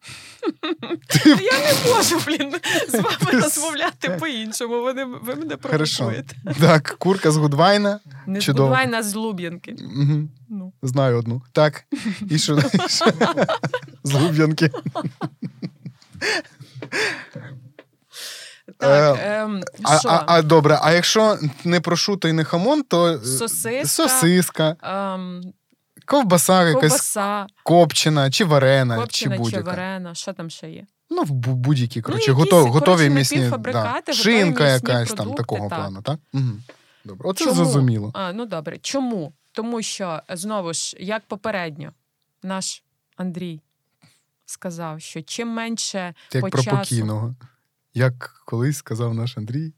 Я не можу, блін, з вами розмовляти по-іншому. Ви, ви мене провокуєте. Так, курка з Гудвайна. Не з. Гудвайна, з Луб'янки. Угу. Ну. Знаю одну. Так. І що? З Луб'янки. Так, Е, ем, А, що? а, а добре, а якщо не прошуто і не хамон, то е, Сосиска, сосиска, ем, ковбаса якась ковбаса, копчена, чи варена, копчена чи чи будь-яка. варена, що там ще є? Ну, в будь-які, коротше, якісь, готові, готові місні. Да. Шинка якась там такого так. плану, так? Угу. Добре. Оце Чому? зрозуміло. А, ну добре. Чому? Тому що знову ж, як попередньо, наш Андрій сказав, що чим менше Ти як по про часу... покійного. Як колись сказав наш Андрій,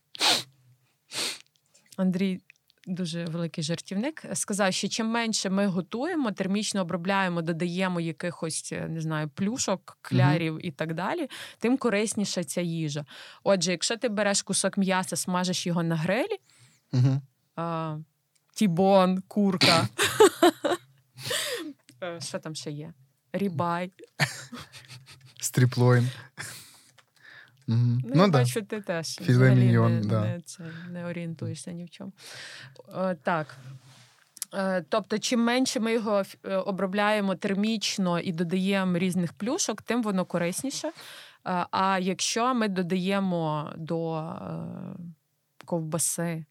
Андрій дуже великий жартівник, сказав, що чим менше ми готуємо, термічно обробляємо, додаємо якихось е, не знаю, плюшок, клярів і так далі, тим корисніша ця їжа. Отже, якщо ти береш кусок м'яса, смажиш його на грилі, угу. а, T-bone, курка. Е, Що там ще є? Ribeye. striploin. Угу. Ну, Ну, я да. бачу, ти теж Філе взагалі не, да. не, це, не орієнтуєшся ні в чому. О, так. Е, Тобто, чим менше ми його е, обробляємо термічно і додаємо різних плюшок, тим воно корисніше. Е, А якщо ми додаємо до ковбаси,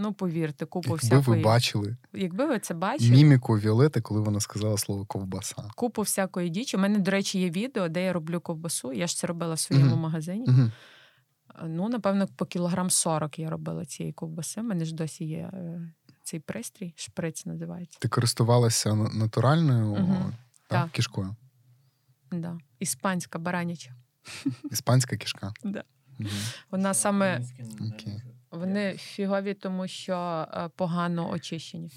ну повірте, купу Якби ви всякої. бачили Якби ви це бачили, міміку Віолети, коли вона сказала слово ковбаса. купу всякої дічі. У мене, до речі, є відео, де я роблю ковбасу. Я ж це робила в своєму Мгм. магазині. Угу. Ну, напевно, по кілограм 40 я робила цієї ковбаси. У мене ж досі є е, цей пристрій, шприц називається. Ти користувалася на- натуральною Мгм. так, Так. кішкою. Да. Іспанська бараняча. Іспанська кішка. Да. Вона саме дуже. Вони фігові, тому що е, погано очищені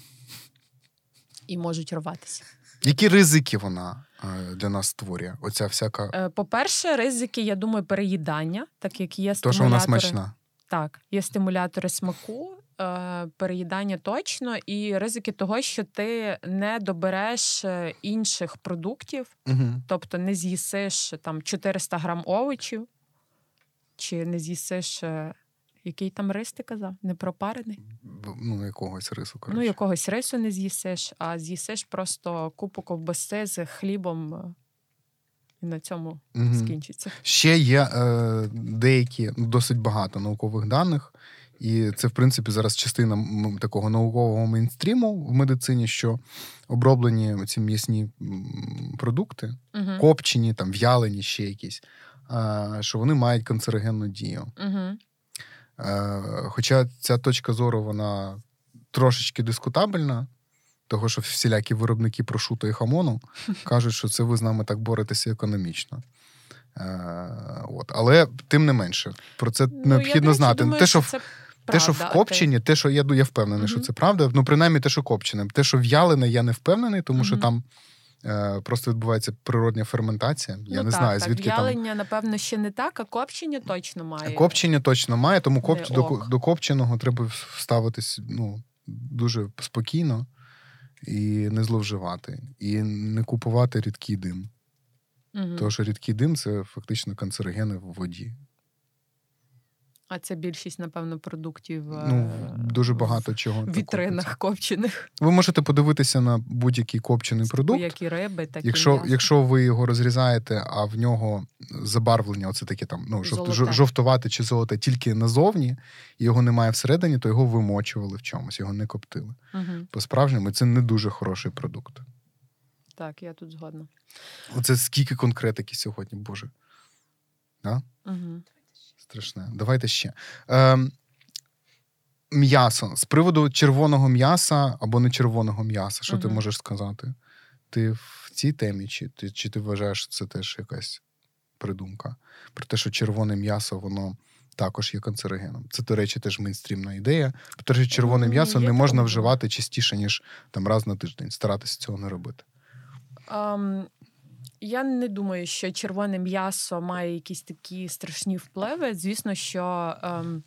і можуть рватися. Які ризики вона е, для нас створює? Оця всяка. Е, По-перше, ризики, я думаю, переїдання, так як є То, що вона смачна. Так, є стимулятори смаку, переїдання точно, і ризики того, що ти не добереш інших продуктів, Угу. тобто не з'їсиш там 400 грам овочів, чи не з'їсиш. Який там рис ти казав? Не пропарений? Ну, якогось рису. Коротше. Ну, якогось рису не з'їсиш, а з'їсиш просто купу ковбаси з хлібом, е, і на цьому Мгм. скінчиться. Ще є е, деякі, ну, досить багато наукових даних, і це, в принципі, зараз частина такого наукового мейнстріму в медицині, що оброблені ці м'ясні продукти, Угу. копчені, там, в'ялені, ще якісь, е, що вони мають канцерогенну дію. Угу. Е, Хоча ця точка зору вона трошечки дискутабельна, того, що всілякі виробники прошуто і хамону кажуть, що це ви з нами так боретеся економічно. Е, от. Але тим не менше, про це Ну, необхідно речі, знати. думаю, те, що, це те, що в копченні, те, що я, я впевнений, що це правда. Ну, принаймні, те, що копчене. Те, що в'ялене, я не впевнений, тому що там просто відбувається природня ферментація. Я ну, не так, знаю, так. звідки там. Напевно, ще не так, а копчення точно має. Копчення точно має, тому коп... До, до копченого треба ставитись ну, дуже спокійно і не зловживати. І не купувати рідкий дим. Мгм. Тому що рідкий дим це фактично канцерогени в воді. А це більшість, напевно, продуктів е, Ну, дуже багато в чого. так вітринах копчених. Ви можете подивитися на будь-який копчений продукт. Як і риби, так Якщо, і якщо ви його розрізаєте, а в нього забарвлення, оце таке там ну, жовт, Золоте. жовтувате чи золоте тільки назовні, і його немає всередині, то його вимочували в чомусь, його не коптили. Мгм. По-справжньому це не дуже хороший продукт. Так, я тут згодна. Оце скільки конкретики сьогодні, Боже. Угу. Страшне. Давайте ще. Ем, м'ясо. З приводу червоного м'яса або не червоного м'яса, що ти можеш сказати? Ти в цій темі, чи ти, чи ти вважаєш, що це теж якась придумка? Про те, що червоне м'ясо, воно також є канцерогеном. Це, до речі, теж мейнстрімна ідея. Про те, що червоне м'ясо не можна вживати частіше, ніж там раз на тиждень. Старатися цього не робити. Ем, я не думаю, що червоне м'ясо має якісь такі страшні впливи. Звісно, що ем,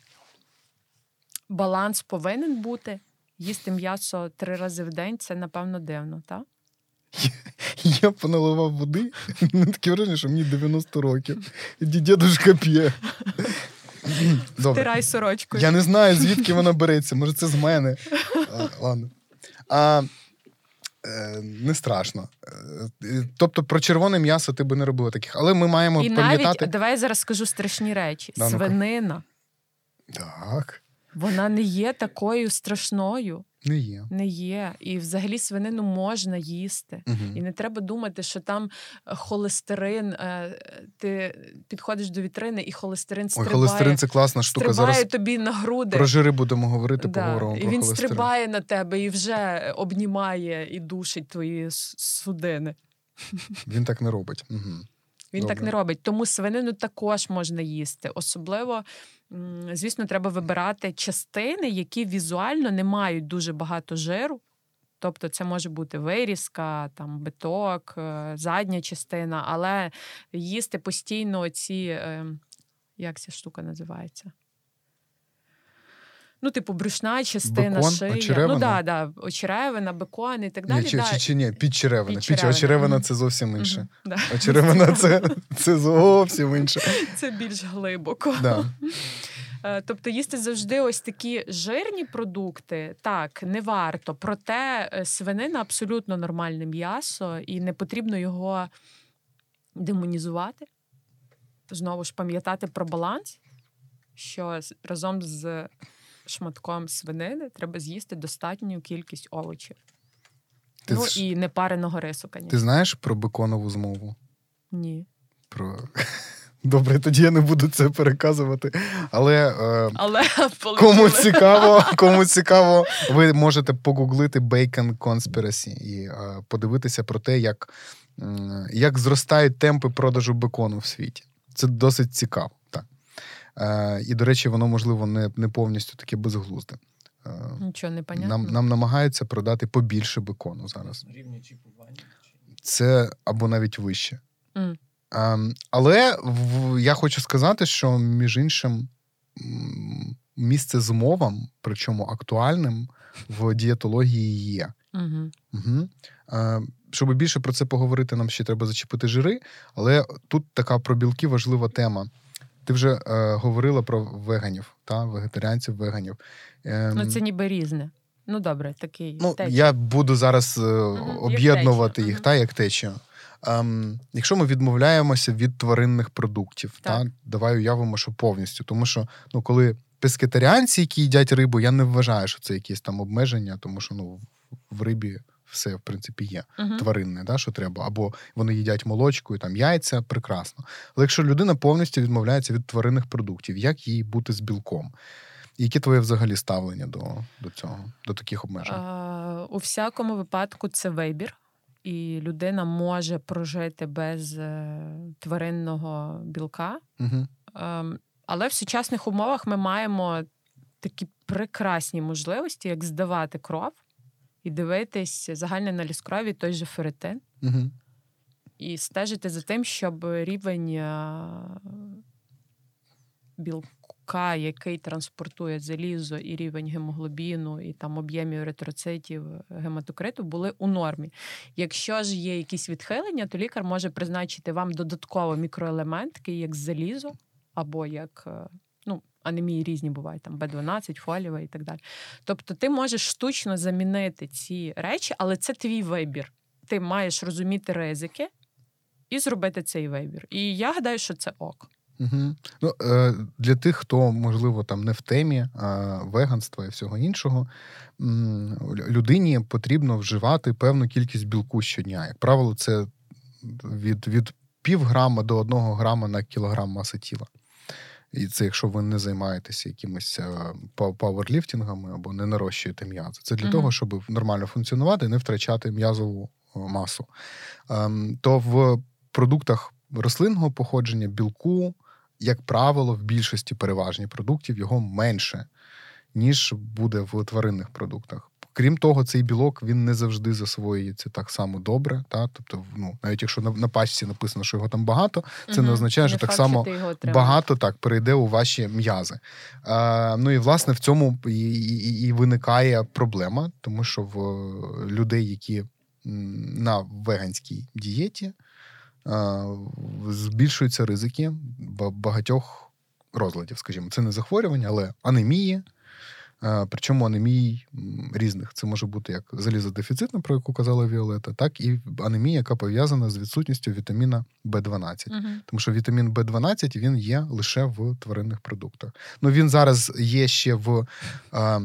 баланс повинен бути. Їсти м'ясо три рази в день це, напевно, дивно, так? Я поналивав води, таке враження, що мені 90 років. Дідушка п'є. Добре. Тирай сорочкою. Я не знаю, звідки вона береться. Може, це з мене. А, ладно. А, не страшно. Е, Тобто про червоне м'ясо ти би не робила таких. Але ми маємо І пам'ятати. навіть давай я зараз скажу страшні речі. Да. Свинина, Так, вона не є такою страшною. Не є. Не є. І взагалі свинину можна їсти. І Угу. не треба думати, що там е, холестерин. е, Ти підходиш до вітрини, і холестерин Ой, стрибає, холестерин це класна штука. стрибає Зараз тобі на груди. про жири будемо говорити, Да, поговоримо і про він холестерин. стрибає на тебе і вже обнімає і душить твої судини. Він так не робить. Угу. Він Добре. так не робить. Тому свинину також можна їсти. Особливо, звісно, треба вибирати частини, які візуально не мають дуже багато жиру. Тобто це може бути вирізка, там биток, е, задня частина, але їсти постійно ці, е, як ця штука називається? Ну, типу, брюшна частина, Бекон, шия. очеревина? Ну, да, да, очеревина, бекон і так далі. Ні, чи, да. чи, чи ні, підчеревина. Підчеревина, мгм. це зовсім інше. Да. Очеревина це, це зовсім інше. Це більш глибоко. Да. Е, Тобто їсти завжди ось такі жирні продукти, так, не варто. Проте е, свинина абсолютно нормальне м'ясо, і не потрібно його демонізувати. Знову ж пам'ятати про баланс, що разом з шматком свинини треба з'їсти достатню кількість овочів. Ти, ну ж- і не пареного рису, ти знаєш про беконову змову? Ні. Про... Добре, тоді я не буду це переказувати. Але е, Але кому цікаво, кому цікаво, ви можете погуглити Bacon Conspiracy і е, подивитися про те, як, м, як зростають темпи продажу бекону в світі. Це досить цікаво. Е, і, до речі, воно, можливо, не, не повністю таке безглузде. Е, Нічого не понятно. нам, нам намагаються продати побільше бекону зараз. Рівні чіпування. Це або навіть вище. Ем, але в, я хочу сказати, що між іншим місце з мовам, причому актуальним, в дієтології є. Угу. Угу. Е, щоб більше про це поговорити, нам ще треба зачепити жири, але тут така про білки важлива тема. Ти вже е, говорила про веганів, та, вегетаріанців, веганів. Ем, Ну, це ніби різне. Ну, добре, такий. Ну, я буду зараз е, як об'єднувати їх, Мгм. та, як течію. Ем, якщо ми відмовляємося від тваринних продуктів, Так. та, давай уявимо, що повністю. Тому що ну, коли пескетаріанці, які їдять рибу, я не вважаю, що це якісь там обмеження, тому що ну, в рибі все, в принципі, є Мгм. тваринне, да, що треба. Або вони їдять молочку і там яйця, прекрасно. Але якщо людина повністю відмовляється від тваринних продуктів, як їй бути з білком? Яке твоє взагалі ставлення до, до цього, до таких обмежень? А, у всякому випадку це вибір, і людина може прожити без е, тваринного білка. Угу. Ем, але в сучасних умовах ми маємо такі прекрасні можливості, як здавати кров і дивитись загальний аналіз крові, той же ферритин, Угу. і стежити за тим, щоб рівень е, білка, який транспортує залізо, і рівень гемоглобіну, і там об'ємів еритроцитів, гематокриту були у нормі. Якщо ж є якісь відхилення, то лікар може призначити вам додатково мікроелемент, такий як залізо, або як е, анемії різні бувають, там Б12, фолієва і так далі. Тобто ти можеш штучно замінити ці речі, але це твій вибір. Ти маєш розуміти ризики і зробити цей вибір. І я гадаю, що це ок. Угу. Ну, е, для тих, хто, можливо, там не в темі а, веганства і всього іншого, людині потрібно вживати певну кількість білку щодня. Як правило, це від, від пів грама до одного грама на кілограм маси тіла. І це якщо ви не займаєтеся якимось е, пауерліфтингами або не нарощуєте м'язи. Це для Мгм. того, щоб нормально функціонувати і не втрачати м'язову е, масу. Ем, То в продуктах рослинного походження білку, як правило, в більшості переважні продуктів його менше, ніж буде в тваринних продуктах. Крім того, цей білок він не завжди засвоюється так само добре. Та? Тобто, ну, навіть якщо на, на пачці написано, що його там багато, це не Мгм. означає, що Не так факт, само отримаєш. багато так перейде у ваші м'язи. Е, ну і власне в цьому і, і, і виникає проблема, тому що в людей, які на веганській дієті, е, збільшуються ризики ба- багатьох розладів, скажімо, це не захворювання, але анемії. Е, Причому анемій різних. Це може бути як залізодефіцитна, про яку казала Віолета, так і анемія, яка пов'язана з відсутністю вітаміна В12. Мгм. Тому що вітамін В12 він є лише в тваринних продуктах. Ну він зараз є ще в. Е,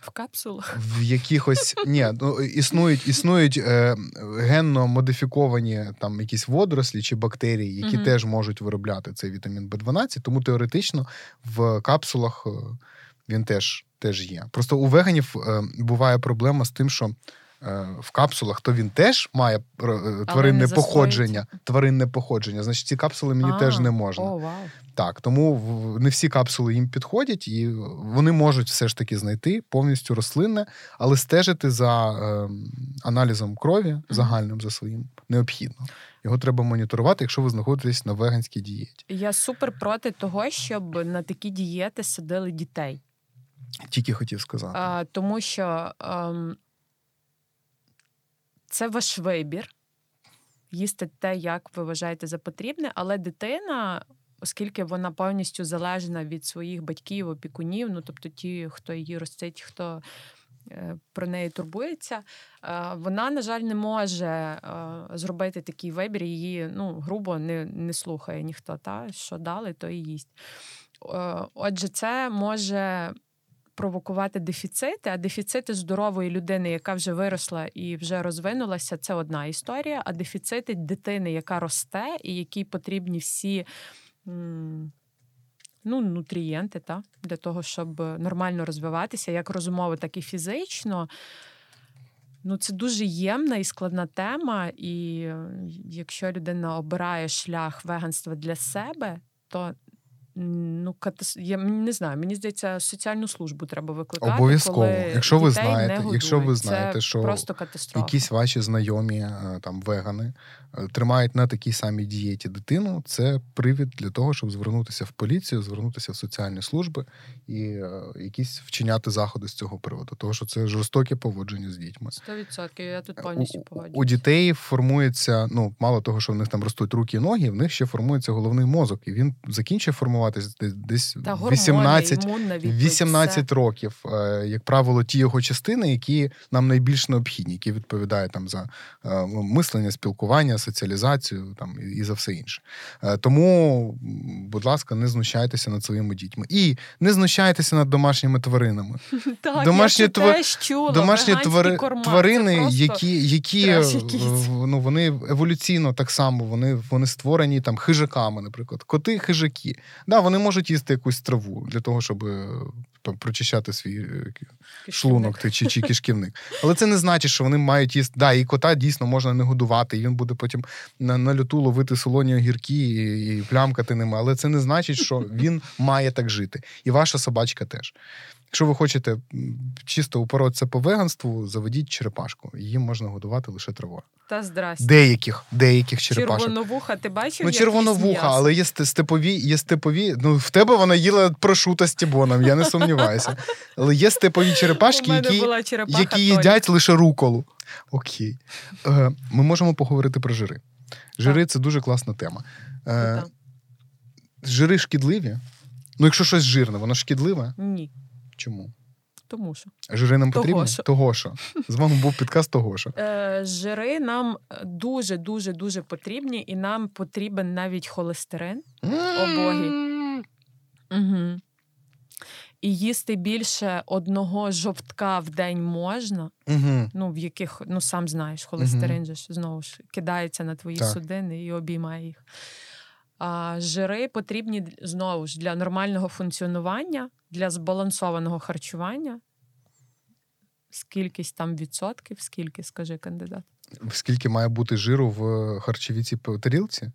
В капсулах. в якихось ні, ну існують існують е, генно модифіковані там якісь водорослі чи бактерії, які Мгм. теж можуть виробляти цей вітамін В12, тому теоретично в капсулах е, він теж, теж є. Просто у веганів е, буває проблема з тим, що е, в капсулах, то він теж має е, тваринне походження. Тваринне походження. Значить, ці капсули мені А, теж не можна. О, вау. Так, тому в- не всі капсули їм підходять, і вони можуть все ж таки знайти повністю рослинне, але стежити за е, аналізом крові загальним за своїм необхідно. Його треба моніторувати, якщо ви знаходитесь на веганській дієті. Я супер проти того, щоб на такі дієти садили дітей. Тільки хотів сказати. А, тому що ем, це ваш вибір їсти те, як ви вважаєте за потрібне, але дитина, оскільки вона повністю залежна від своїх батьків, опікунів, ну тобто ті, хто її ростить, хто е, про неї турбується, е, вона, на жаль, не може е, зробити такий вибір. Її ну, грубо не, не слухає ніхто. Та? Що дали, то і їсть. Отже, це може провокувати дефіцити, а дефіцити здорової людини, яка вже виросла і вже розвинулася, це одна історія. А дефіцити дитини, яка росте, і якій потрібні всі ну, нутрієнти, та, для того, щоб нормально розвиватися, як розумово, так і фізично. Ну, це дуже ємна і складна тема. І е, якщо людина обирає шлях веганства для себе, то ну, катас... я не знаю, мені здається, соціальну службу треба викликати. Обов'язково. коли Якщо ви знаєте, якщо ви знаєте, що просто катастрофа. Якісь ваші знайомі е, там вегани е, тримають на такій самій дієті дитину. Це привід для того, щоб звернутися в поліцію, звернутися в соціальні служби і е, якісь вчиняти заходи з цього приводу, тому що це жорстоке поводження з дітьми. 100%, я тут повністю у- погоджуюсь. у дітей формується, ну мало того, що в них там ростуть руки і ноги, в них ще формується головний мозок, і він закінчує формуватися десь- десь Та гормони, 18 відповідь, 18 все. років, Е, як правило, ті його частини, які нам найбільш необхідні, які відповідають там за е, мислення, спілкування, соціалізацію там і за все інше. Е, Тому, будь ласка, не знущайтеся над своїми дітьми і не знущайтеся над домашніми тваринами. Так, Домашні я теж чула. Домашні твари... корма, тварини, просто які, які ну, вони еволюційно так само, вони, вони створені там хижаками, наприклад. Коти хижаки. Да, вони можуть їсти якусь траву для того, щоб е, там, прочищати свій кишківник. шлунок ти- чи, чи кишківник. Але це не значить, що вони мають їсти. Да, і кота дійсно можна не годувати, і він буде потім на, на люту ловити солоні огірки і, і плямкати ними. Але це не значить, що він має так жити. І ваша собачка теж. Якщо ви хочете чисто упоротися по веганству, заведіть черепашку. Її можна годувати лише травою. Та здрасте. Деяких, деяких черепашок. Червоновуха, ти бачив? Ну, червоновуха, але є степові, є степові. Ну, в тебе вона їла прошута з тібоном, я не сумніваюся. Але є степові черепашки, які, які їдять лише руколу. Окей. Е, ми можемо поговорити про жири. Жири це дуже класна тема. Е, жири шкідливі. Ну, якщо щось жирне, воно шкідливе. Ні, Чому? тому що. Жири нам Того потрібні? що. Того що. З вами був підкаст того що. Е, жири нам дуже, дуже, дуже потрібні, і нам потрібен навіть холестерин. боги. Угу. І їсти більше одного жовтка в день можна. Угу. Ну, в яких, ну сам знаєш, холестерин же ж знову ж кидається на твої Так. судини і обіймає їх. А жири потрібні знову ж для нормального функціонування, для збалансованого харчування. Скільки там відсотків, скільки, скажи кандидат. Скільки має бути жиру в харчовій цій тарілці?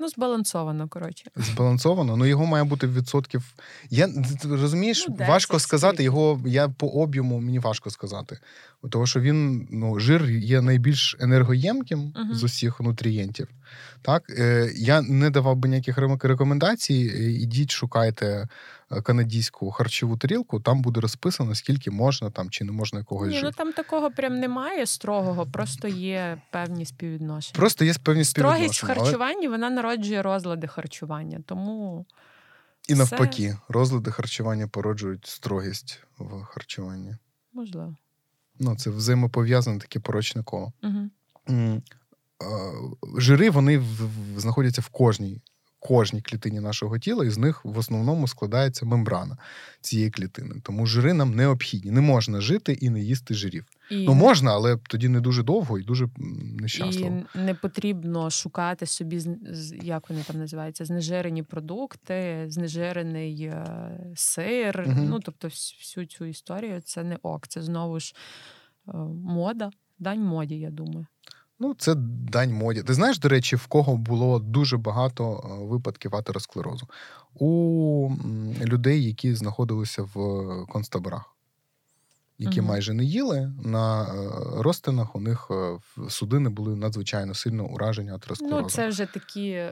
Ну, збалансовано, коротше. Збалансовано, ну його має бути відсотків. Я розумієш, Ну, 10 важко сказати скільки. його. Я по об'єму мені важко сказати. Тому що він, ну, жир є найбільш енергоємким Мгм. з усіх нутрієнтів. Так, е, я не давав би ніяких рекомендацій. Е, Ідіть, шукайте е, канадійську харчову тарілку, там буде розписано, скільки можна там чи не можна якогось Ні, ну там такого прям немає строгого, просто є певні співвідношення. Просто є певні Строгість в співвідношення. але харчуванні вона народжує розлади харчування. Тому І все- навпаки, розлади харчування породжують строгість в харчуванні. можливо. Ну, це взаємопов'язане таке порочне коло. Угу. Е, Жири вони в- в- знаходяться в кожній, кожній клітині нашого тіла, і з них в основному складається мембрана цієї клітини. Тому жири нам необхідні. Не можна жити і не їсти жирів. І, Ну можна, але тоді не дуже довго і дуже м, і не потрібно шукати собі як вони там називаються, знежирені продукти, знежирений е, сир. Мгм. Ну тобто, всю цю історію це не ок. Це знову ж е, мода. Дань моді, я думаю. Ну, це дань моді. Ти знаєш, до речі, в кого було дуже багато е, випадків атеросклерозу? У людей, які знаходилися в концтаборах, які угу. майже не їли, на е, розтинах у них е, судини були надзвичайно сильно уражені атеросклерозом. Ну, це вже такі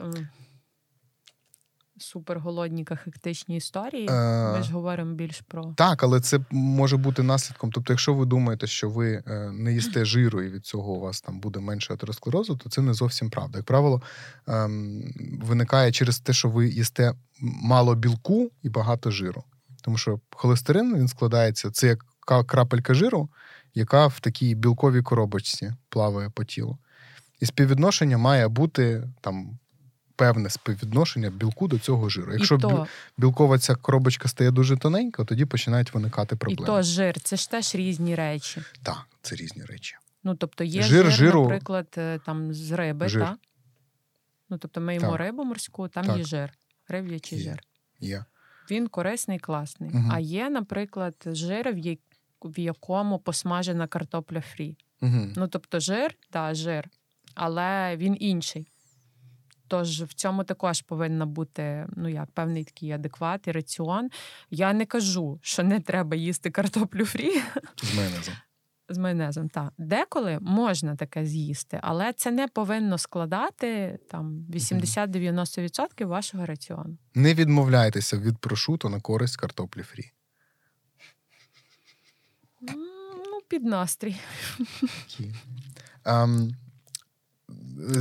суперголодні кахектичні історії. Ми ж говоримо більш про так, але це може бути наслідком. Тобто, якщо ви думаєте, що ви е, не їсте жиру, і від цього у вас там буде менше атеросклерозу, то це не зовсім правда. Як правило, ем, виникає через те, що ви їсте мало білку і багато жиру. Тому що холестерин він складається, це як крапелька жиру, яка в такій білковій коробочці плаває по тілу. І співвідношення має бути там певне співвідношення білку до цього жиру. Якщо то... білкова ця коробочка стає дуже тоненька, тоді починають виникати проблеми. І то жир, це ж теж різні речі. Так, це різні речі. Ну тобто є жир, жир жиру... наприклад, е, там з риби, жир. так? Ну тобто ми їмо рибу морську, там так. є жир, риб'ячий жир. Є. Він корисний, класний. Угу. А є, наприклад, жир, в якому посмажена картопля фрі. Угу. Ну тобто жир, так, жир, але він інший. Тож в цьому також повинна бути ну як певний такий адекват і раціон. Я не кажу, що не треба їсти картоплю фрі. З майонезом. З майонезом, так. Деколи можна таке з'їсти, але це не повинно складати там 80-90% вашого раціону. Не відмовляйтеся від прошуту на користь картоплі фрі. Ну, під настрій. Um,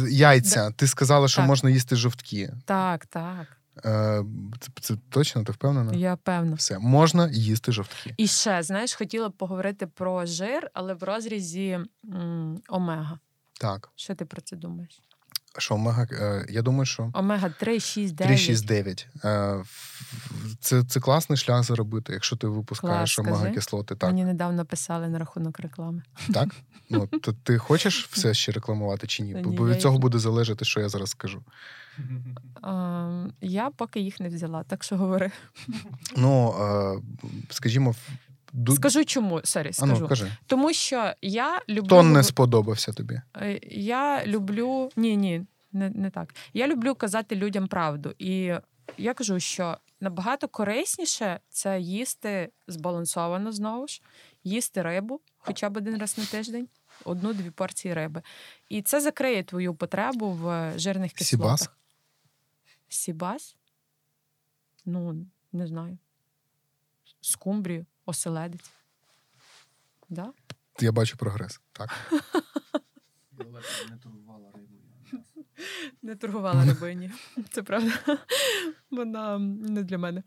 Яйця. Ти сказала, що так. можна їсти жовтки. Так, так. Е, Це, це точно, ти впевнена? Я певна. Все, можна їсти жовтки. І ще, знаєш, хотіла б поговорити про жир, але в розрізі м, омега. Так. Що ти про це думаєш? Що омега, е, я думаю, що омега 3, 6, 9. 3, 6, 9. Це це класний шлях заробити, якщо ти випускаєш омега кислоти. Так. Мені недавно писали на рахунок реклами. Так? Ну, то ти хочеш все ще рекламувати чи ні? Бо від цього буде залежати, що я зараз скажу. Я поки їх не взяла, так що говори. Ну, скажімо, Скажу чому, sorry, скажу. А ну, кажи. Тому що я люблю. Тон не сподобався тобі. Е, я люблю. Ні, ні, не, не так. Я люблю казати людям правду. І я кажу, що набагато корисніше це їсти збалансовано знову ж, їсти рибу хоча б один раз на тиждень, одну-дві порції риби. І це закриє твою потребу в жирних кислотах. Сібас? Сібас? Ну, не знаю. Скумбрію, оселедець. Да? Я бачу прогрес. Так. не торгувала рибою. Не торгувала рибою, ні. Це правда. Вона не для мене.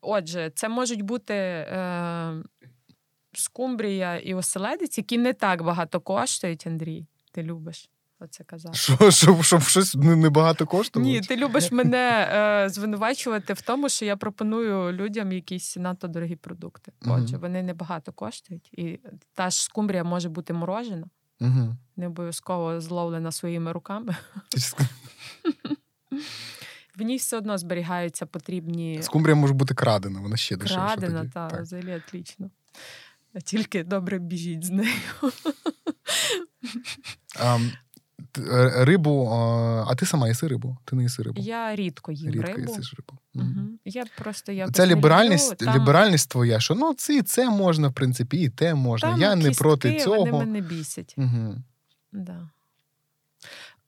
Отже, це можуть бути е, скумбрія і оселедець, які не так багато коштують, Андрій. Ти любиш оце казати. Що, щоб, щоб щось небагато коштувало? Ні, ти любиш мене е, звинувачувати в тому, що я пропоную людям якісь надто дорогі продукти. Отже, угу. вони небагато коштують. І та ж скумбрія може бути морожена, угу. не обов'язково зловлена своїми руками. В ній все одно зберігаються потрібні. Скумбрія може бути крадена, вона ще дешевша. Крадена, та, так, взагалі отлично. Тільки добре біжіть з нею. Е, рибу, а ти сама їси рибу? Ти не їси рибу? Я рідко їм рідко рибу. їсиш рибу. Угу. Я просто я Це ліберальність люблю, ліберальність твоя, що ну це і це можна, в принципі, і те можна. Там Я не проти цього. Вони мене бісять. Угу. Да.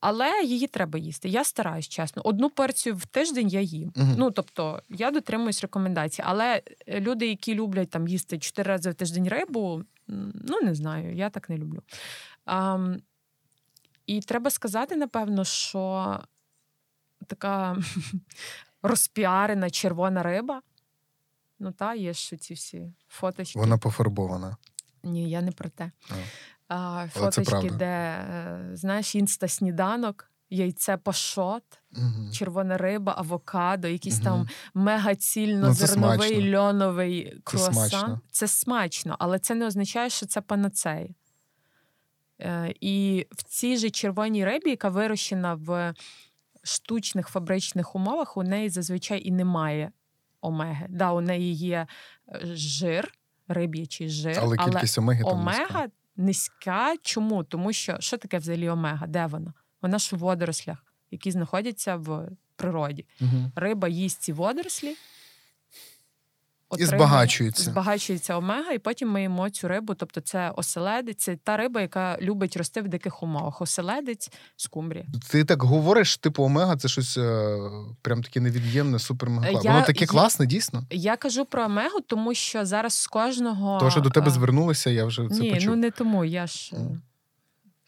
Але її треба їсти. Я стараюсь, чесно. Одну порцію в тиждень я їм. uh Ну тобто я дотримуюсь рекомендацій. Але е, люди, які люблять там їсти чотири рази в тиждень рибу, ну не знаю, я так не люблю. А, І треба сказати, напевно, що така розпіарена червона риба. Ну, та, є ж ці всі фоточки. Вона пофарбована. Ні, я не про те. А а, фоточки, де е, знаєш, інста-сніданок, яйце пашот, угу. червона риба, авокадо, якийсь угу. там мегацільнозерновий ну, льоновий круасан. Це смачно. це смачно, але це не означає, що це панацея. І в цій же червоній рибі, яка вирощена в штучних фабричних умовах, у неї зазвичай і немає омеги. Да, У неї є е, жир, риб'ячий жир, але кількість омеги омега низька. Чому? Тому що що таке взагалі омега? Де вона? Вона ж у водорослях, які знаходяться в природі. Угу. Риба їсть ці водорослі. І збагачується. Збагачується омега, і потім ми їмо цю рибу. Тобто, це оселедець, це та риба, яка любить рости в диких умовах. Оселедець скумбрія. Ти так говориш, типу омега, це щось е, прям таке невід'ємне, супермега. Воно таке я- класне, дійсно. Я кажу про омегу, тому що зараз з кожного Того, що до тебе е, звернулися, я вже це Ні, почув. ну не тому. Я ж е.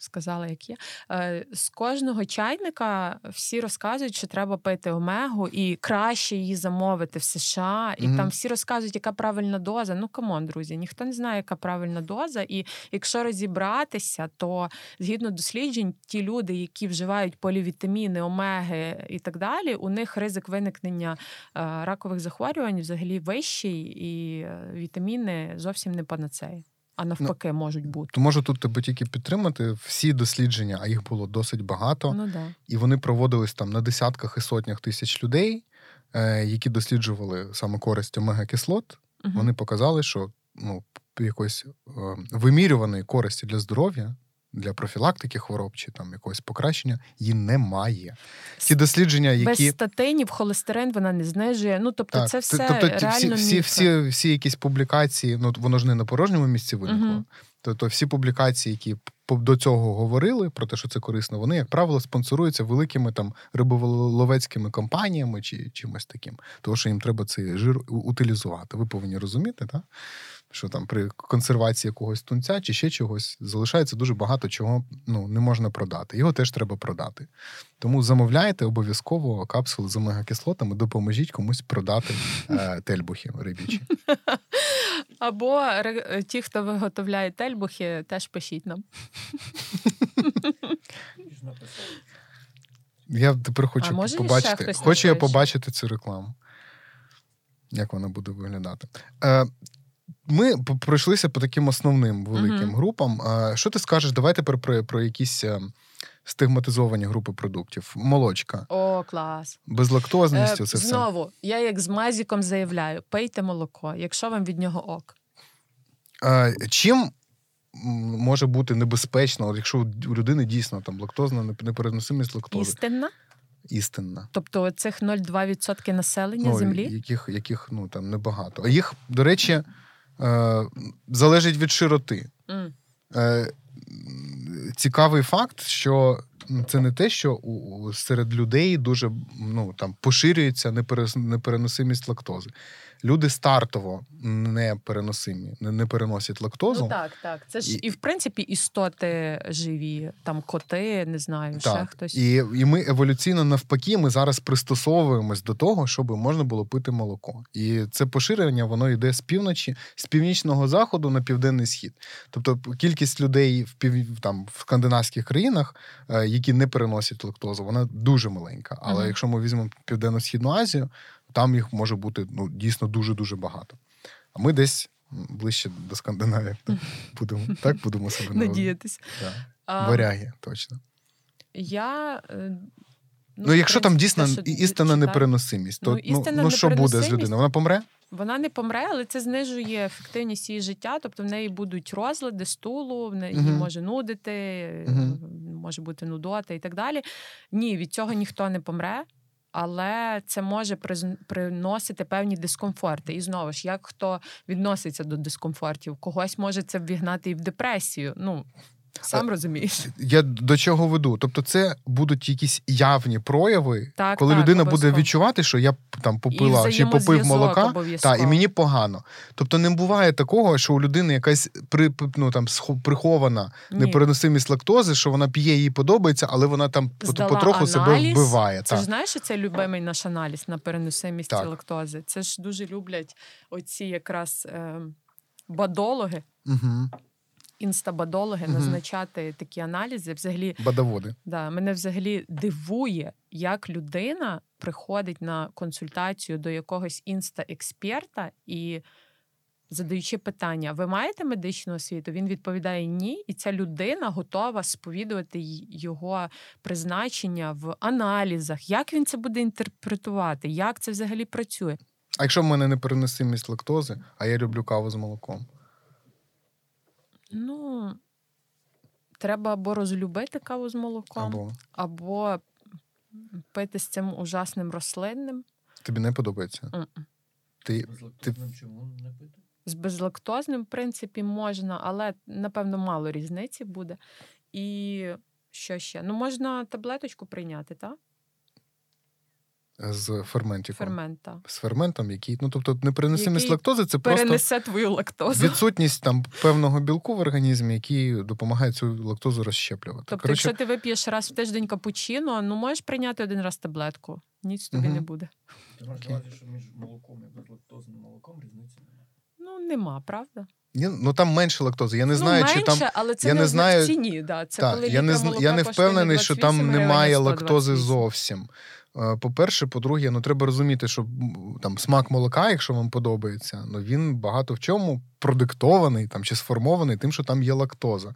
Сказала, як є. Е, З кожного чайника всі розказують, що треба пити омегу, і краще її замовити в США. І Мгм. там всі розказують, яка правильна доза. Ну come on, друзі, ніхто не знає, яка правильна доза. І якщо розібратися, то згідно досліджень, ті люди, які вживають полівітаміни, омеги і так далі, у них ризик виникнення е, ракових захворювань взагалі вищий, і е, вітаміни зовсім не панацея. А навпаки, можуть бути. То можу тут тебе тільки підтримати. Всі дослідження, а їх було досить багато, Ну да. і вони проводились там на десятках і сотнях тисяч людей, е, які досліджували саме користь омега-кислот. Угу. Вони показали, що ну, якоїсь е, вимірюваної користі для здоров'я, для профілактики хвороб чи там якогось покращення її немає. Ті дослідження, які Без статинів холестерин вона не знижує. Ну тобто, це все тобто реально всі, всі, всі, всі якісь публікації, ну воно ж не на порожньому місці виникло. Мгм. Тобто всі публікації, які до цього говорили про те, що це корисно, вони, як правило, спонсоруються великими там риболовецькими компаніями чи чимось таким. Тому що їм треба цей жир утилізувати. Ви повинні розуміти, так? Що там при консервації якогось тунця чи ще чогось залишається дуже багато чого ну, не можна продати. Його теж треба продати. Тому замовляйте обов'язково капсули з омегакислотами, допоможіть комусь продати е, тельбухи рибічі. Або ті, хто виготовляє тельбухи, теж пишіть нам. Я тепер хочу А побачити. Хочу я побачити цю рекламу. Як вона буде виглядати? Е, ми пройшлися по таким основним великим Мгм. групам. Що ти скажеш? Давай тепер про, про якісь е, стигматизовані групи продуктів. Молочка, О, клас. безлактозність, Е, все. знову, я як з мазіком заявляю: пийте молоко, якщо вам від нього ок. Е, чим може бути небезпечно, якщо у людини дійсно там лактозна неп- непереносимість лактози? Істинна. Істинна. Тобто цих 0,2% населення ну, землі. Яких, яких ну, там небагато. А їх, до речі, е, залежить від широти. Mm. Е, цікавий факт, що це не те, що у, у- серед людей дуже ну, там, поширюється непереносимість лактози. Люди стартово не, не переносять лактозу. Ну так, так. Це ж І- і, в принципі істоти живі, там коти, не знаю, ще хтось. і, і ми еволюційно навпаки, ми зараз пристосовуємось до того, щоб можна було пити молоко. І це поширення воно йде з півночі, з північного заходу на південний схід. Тобто кількість людей в пів там в скандинавських країнах, е, які не переносять лактозу, вона дуже маленька. Але Мгм. якщо ми візьмемо південно-східну Азію, там їх може бути ну дійсно дуже дуже багато. А ми десь ближче до Скандинавії так, будемо так будемо себе надіятися. Да. Варяги, точно. Я. Ну, в якщо там дійсно те, що і- непереносимість, то Ну, ну, істинна ну, що буде з людиною? Вона помре? Вона не помре, але це знижує ефективність її життя. Тобто в неї будуть розлади стулу, в неї Мгм. може нудити, Мгм. може бути нудота і так далі. Ні, від цього ніхто не помре. Але це може приносити певні дискомфорти. І знову ж, як хто відноситься до дискомфортів, когось може це ввігнати і в депресію. Ну сам Е, розумієш. Я до чого веду? Тобто, це будуть якісь явні прояви, Так, коли так, людина буде відчувати, що я там попила І чи попив молока, та, і мені погано. Тобто не буває такого, що у людини якась при, ну, там, прихована Ні. непереносимість лактози, що вона п'є, їй подобається, але вона там Здала потроху себе вбиває. Так. ж знаєш, що це любимий наш аналіз на переносимість Так. лактози. Це ж дуже люблять оці якраз е, бадологи, Угу. Інстабадологи Мгм. назначати такі аналізи. Взагалі, Бадаводи. да, мене взагалі дивує, як людина приходить на консультацію до якогось інста-експерта і. Задаючи питання, ви маєте медичну освіту? Він відповідає ні, і ця людина готова сповідувати його призначення в аналізах. Як він це буде інтерпретувати? Як це взагалі працює? А якщо в мене непереносимість лактози, а я люблю каву з молоком. Ну треба або розлюбити каву з молоком, Або або пити з цим ужасним рослинним. тобі не подобається? М-м. Ти Безлактозним чому не пити? З безлактозним, в принципі, можна, але напевно мало різниці буде. І що ще? Ну, можна таблеточку прийняти, так? З ферментиком. Фермент, так. З ферментом, який, ну тобто непереносимість лактози це просто Перенесе твою лактозу. відсутність там певного білку в організмі, який допомагає цю лактозу розщеплювати. Тобто, Коротше, якщо ти вип'єш раз в тиждень капучино, ну можеш прийняти один раз таблетку. Ніч тобі Мгм. не буде. Ти маєш увазі, що між молоком і безлактозним молоком різниці немає. Ну, нема, правда? ні, ну там менше лактози. Я не знаю, ну, менше, чи там. але це я не, не в знаю- ціні. Да. Це Так, коли я не я не впевнений, що там немає лактози зовсім. Е, По-перше, по-друге, ну треба розуміти, що там смак молока, якщо вам подобається, ну він багато в чому продиктований там чи сформований тим, що там є лактоза.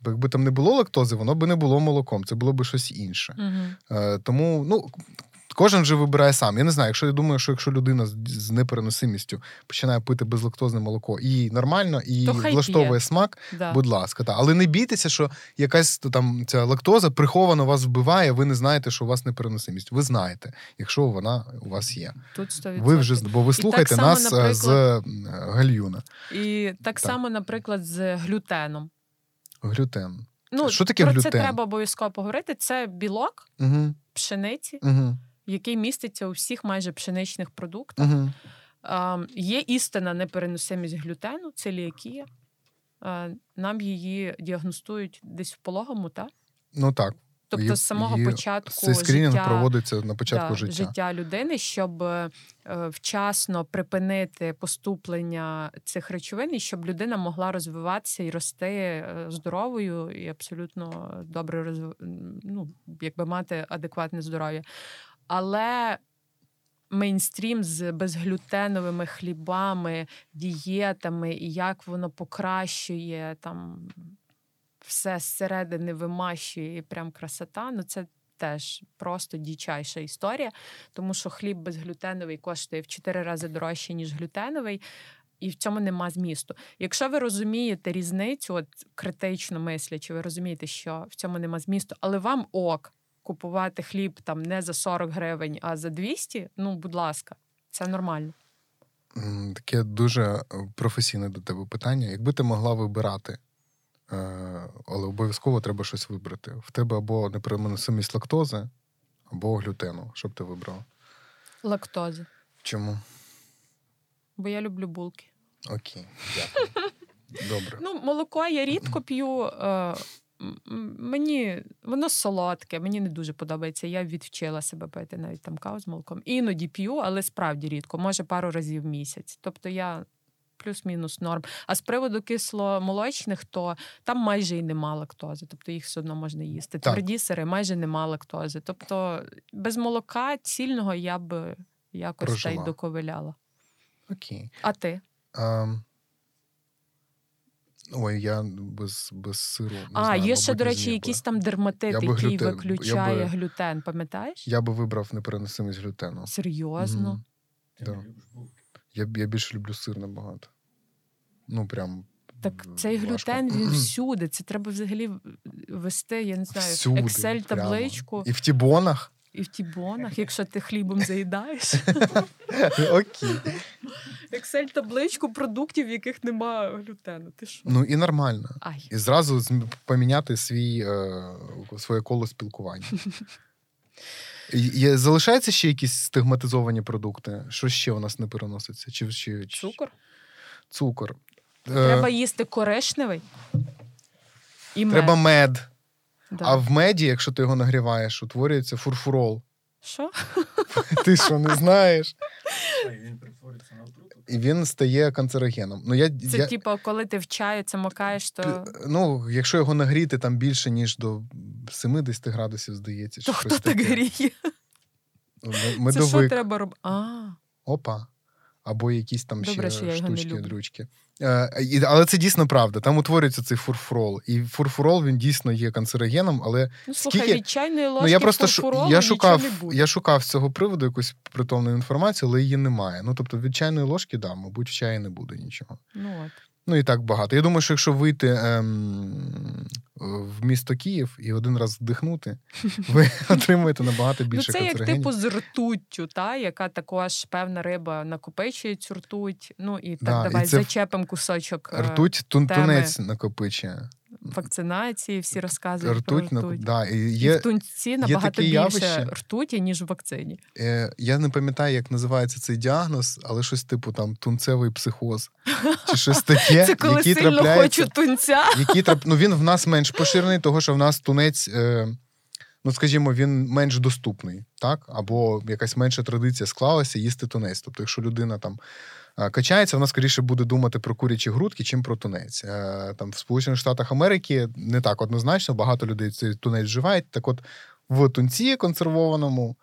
Бо якби там не було лактози, воно би не було молоком, це було б щось інше. Угу. Тому ну, кожен же вибирає сам. Я не знаю, якщо я думаю, що якщо людина з, непереносимістю починає пити безлактозне молоко і нормально, і То влаштовує смак, Да. будь ласка, та. але не бійтеся, що якась там ця лактоза приховано вас вбиває, ви не знаєте, що у вас непереносимість. Ви знаєте, якщо вона у вас є. Тут 100%. Ви вже бо ви слухаєте само, нас е, наприклад- з гальюна. І так, Так. само, наприклад, з глютеном. Глютен. Ну, Що таке про глютен? це треба обов'язково поговорити. Це білок Угу, пшениці, угу, який міститься у всіх майже пшеничних продуктах. угу. Ем, є істинна непереносимість глютену, целіакія. Е, Нам її діагностують десь в пологому, так? Ну так. Тобто Її- з самого її- початку Цей скринінг життя, проводиться на початку да, життя. життя людини, щоб е, вчасно припинити поступлення цих речовин, і щоб людина могла розвиватися і рости е, здоровою і абсолютно добре розв... ну, якби мати адекватне здоров'я. Але мейнстрім з безглютеновими хлібами, дієтами, і як воно покращує там все зсередини вимащує і прям красота. Ну це теж просто дічайша історія, тому що хліб безглютеновий коштує в 4 рази дорожче, ніж глютеновий. І в цьому нема змісту. Якщо ви розумієте різницю, от критично мислячи, ви розумієте, що в цьому нема змісту, але вам ок купувати хліб там не за 40 гривень, а за 200, ну, будь ласка, це нормально. Таке дуже е, професійне до тебе питання. Якби ти могла вибирати, е, але обов'язково треба щось вибрати. В тебе або непереносимість лактози, або глютену. Що б ти вибрала? Лактоза. Чому? Бо я люблю булки. Окей, дякую. Добре. Ну, молоко я рідко п'ю. Мені воно солодке, мені не дуже подобається. Я відвчила себе пити навіть там каву з молоком. Іноді п'ю, але справді рідко, може пару разів в місяць. Тобто я плюс-мінус норм. А з приводу кисломолочних, то там майже і нема лактози, тобто їх все одно можна їсти. Так. Тверді сири майже нема лактози. Тобто без молока цільного я б якось та й доковиляла. Окей. А ти? Ем, Ой, я без, без сиру. Не а, знаю, є ще, до речі, якийсь там дерматит, Я би який глютен- я виключає би- глютен, пам'ятаєш? Я би вибрав непереносимість глютену. Серйозно? Ти Да. Я, я більше люблю сир набагато. Ну, прям. Так цей важко. глютен він всюди. Це треба взагалі вести, я не знаю, Всюди, Excel прямо. табличку І в тібонах. і в тібонах, якщо ти хлібом заїдаєш. Окей. Excel табличку продуктів, в яких немає глютену. Ти що? Ну і нормально. Ай. І зразу поміняти свій, е, своє коло спілкування. Залишаються ще якісь стигматизовані продукти? Що ще у нас не переноситься? Чи, чи, чи- Цукор. Цукор. Е, Треба їсти коричневий. І мед. Треба мед. Да. А в меді, якщо ти його нагріваєш, утворюється фурфурол. Що? Ти що не знаєш? Він перетворюється на отруту. І він стає канцерогеном. Ну, я, Це я, типу, коли ти в чаю це макаєш, то, ну, якщо його нагріти там більше, ніж до 70 градусів, здається. то хто так гріє? М- Це що треба робити? А, Опа. Або якісь там Добре, ще штучки, дрючки. Е, але це дійсно правда. Там утворюється цей фурфурол. І фурфурол він дійсно є канцерогеном, але ну слухай, Скільки- від чайної ложки ну, я просто фурфуролу я шукав, не буде. я шукав з цього приводу якусь притомну інформацію, але її немає. Ну тобто від чайної ложки, да, мабуть, в чаї не буде нічого. Ну, от. Ну і так багато. Я думаю, що якщо вийти ем, в місто Київ і один раз вдихнути, ви отримуєте набагато більше Ну, це як типу з ртуттю, та, яка також певна риба накопичує цю ртуть. Ну і так, Да, і давай це зачепимо кусочок е, Ртуть тун, теми. тунець накопичує. Вакцинації, всі розказують Ртуть, про ртуть. да, і І в тунці набагато таке більше явище. ртуті, ніж в вакцині. е, я не пам'ятаю, як називається цей діагноз, але щось типу там тунцевий психоз. Чи щось таке, Це коли який сильно трапляється. хочу тунця. Які трап... ну, він в нас менш поширений, того що в нас тунець, е... ну скажімо, він менш доступний, так? Або якась менша традиція склалася їсти тунець. Тобто, якщо людина там качається, вона скоріше буде думати про курячі грудки, чим про тунець. Там в Сполучених Штатах Америки не так однозначно, багато людей цей тунець вживають. Так от в тунці консервованому.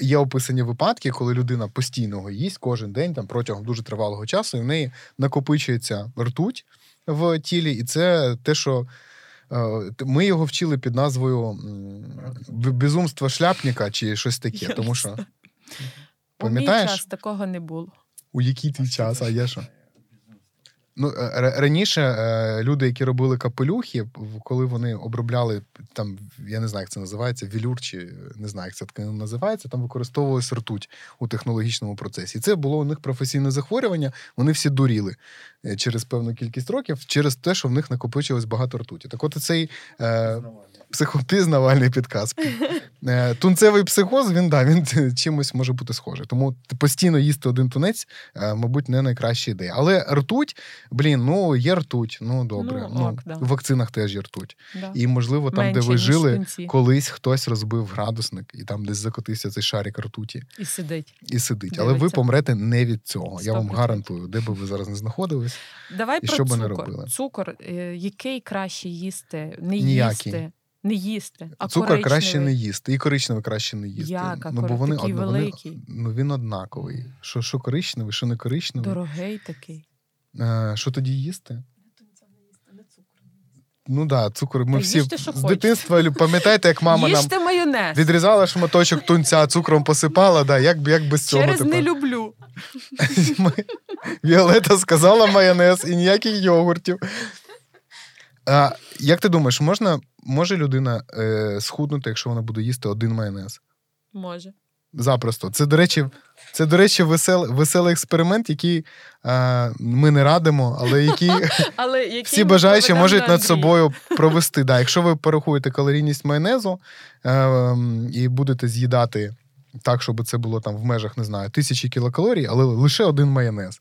Є описані випадки, коли людина постійно його їсть кожен день там протягом дуже тривалого часу, і в неї накопичується ртуть в тілі, і це те, що ми його вчили під назвою м, «Б- безумство шляпника чи щось таке. Тому що знаю. У мій час такого не було. У який твій час, а є що? Ну, е, раніше е, люди, які робили капелюхи, коли вони обробляли там, я не знаю, як це називається, вілюр, чи не знаю, як це тканина називається, там використовувалась ртуть у технологічному процесі. І це було у них професійне захворювання. Вони всі дуріли е, через певну кількість років, через те, що в них накопичилось багато ртуті. Так от цей е, психотиз Навальний підказ. Е, Тунцевий психоз, він да, він чимось може бути схожий. Тому постійно їсти один тунець, е, мабуть, не найкраща ідея. Але ртуть, блін, ну є ртуть, ну добре. Ну, ок, да. В вакцинах теж є ртуть. Да. І, можливо, там, Менше, де ви жили, колись хтось розбив градусник, і там десь закотився цей шарик ртуті І сидить. і сидить. Але ви помрете не від цього. Я вам гарантую, де би ви зараз не знаходились. Давай І про що би не робили? Цукор, е, який краще їсти, не Ніякий. їсти, не їсти, а Цукор краще не їсти, і коричневий краще не їсти. Як? А ну, бо вони такий вони- великий. ну він однаковий. Що, що коричневий, що не коричневий. Дорогий такий. Е, що тоді їсти? Ну так, да, цукор. Ми Та всі їжте, з дитинства пам'ятаєте, як мама нам майонез. відрізала шматочок тунця, цукром посипала. Да, як, як без цього Через тепер? не люблю. Віолета сказала майонез і ніяких йогуртів. А, як ти думаєш, можна, може людина е, схуднути, якщо вона буде їсти один майонез? Може. Запросто. Це, до речі, це, до речі, весел, веселий експеримент, який е, ми не радимо, але який Але який всі бажаючі можуть над собою провести. Да, якщо ви порахуєте калорійність майонезу е, і будете з'їдати так, щоб це було там в межах, не знаю, тисячі кілокалорій, але лише один майонез,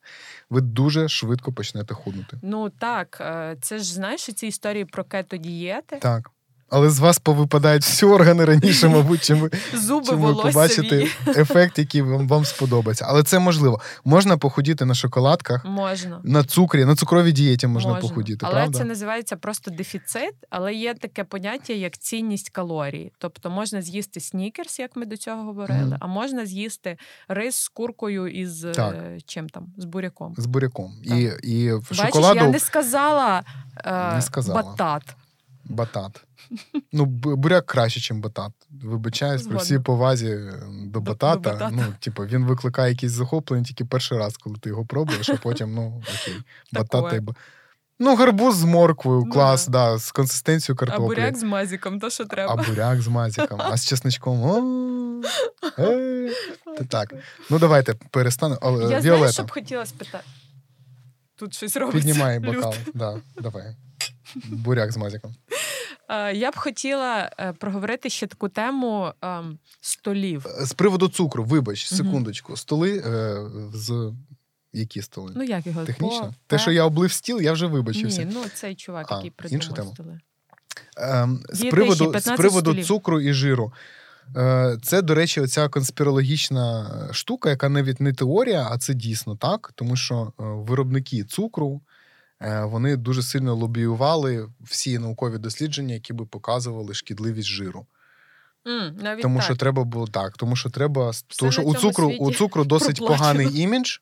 ви дуже швидко почнете худнути. Ну так, е, це ж знаєш ці історії про кето-дієти, Так. Але з вас повипадають всі органи раніше, мабуть, чим ви зуби чим ви побачите волоссяві. ефект, який вам, вам сподобається. Але це можливо. Можна похудіти на шоколадках, Можна. на цукрі, на цукровій дієті можна, похудіти, але правда? це називається просто дефіцит, але є таке поняття, як цінність калорій. Тобто можна з'їсти снікерс, як ми до цього говорили, Мгм. а можна з'їсти рис з куркою і з Так. е, чим там, з буряком. З буряком. Так. І, і в Бачиш, шоколаду я не сказала, е, Не сказала. батат. Батат. Ну, буряк краще, ніж батат. Вибачаюсь, при всій повазі до До- батата. до батата. Ну, типу, він викликає якісь захоплення тільки перший раз, коли ти його пробуєш, а потім, ну, окей, Такое. і Ну, гарбуз з морквою, Ну, клас, да. да, з консистенцією А буряк з мазіком, то що треба. А буряк з мазиком, а з чесничком. О, е. Та так. Ну, давайте перестанемо. Я знаю, що б хотіла спитати. Тут щось робиться. піднімай бокал. Да, давай. Буряк з мазиком. Е, Я б хотіла е, проговорити ще таку тему ем, столів. З приводу цукру, вибач, секундочку. Столи е, з які столи? Ну, як його? Технічно? По- Те, що я облив стіл, я вже вибачився. Ні, ну цей чувак, А, який інша придумав тема. столи. Ем, з, приводу, з приводу столів. цукру і жиру. Е, Це, до речі, оця конспірологічна штука, яка навіть не теорія, а це дійсно так, тому що е, виробники цукру е, вони дуже сильно лобіювали всі наукові дослідження, які би показували шкідливість жиру. Mm, навіть Тому так. що треба було так, тому що треба. Тому що у цукру, у цукру досить проплачено. поганий імідж.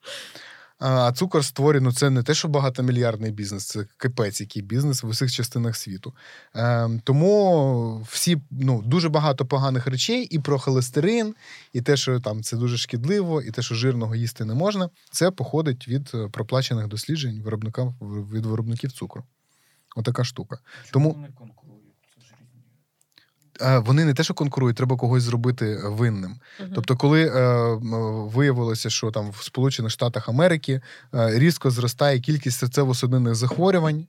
А цукор створює, ну це не те, що багатомільярдний бізнес, це кипець, який бізнес в усіх частинах світу. Е, Тому всі ну, дуже багато поганих речей і про холестерин, і те, що там це дуже шкідливо, і те, що жирного їсти не можна, це походить від е, проплачених досліджень виробникам від виробників цукру. Отака штука. Чому Тому вони конкурують? Це ж різні. е, вони не те, що конкурують, треба когось зробити винним. Мгм. Тобто, коли е, виявилося, що там в Сполучених Штатах Америки е, різко зростає кількість серцево-судинних захворювань,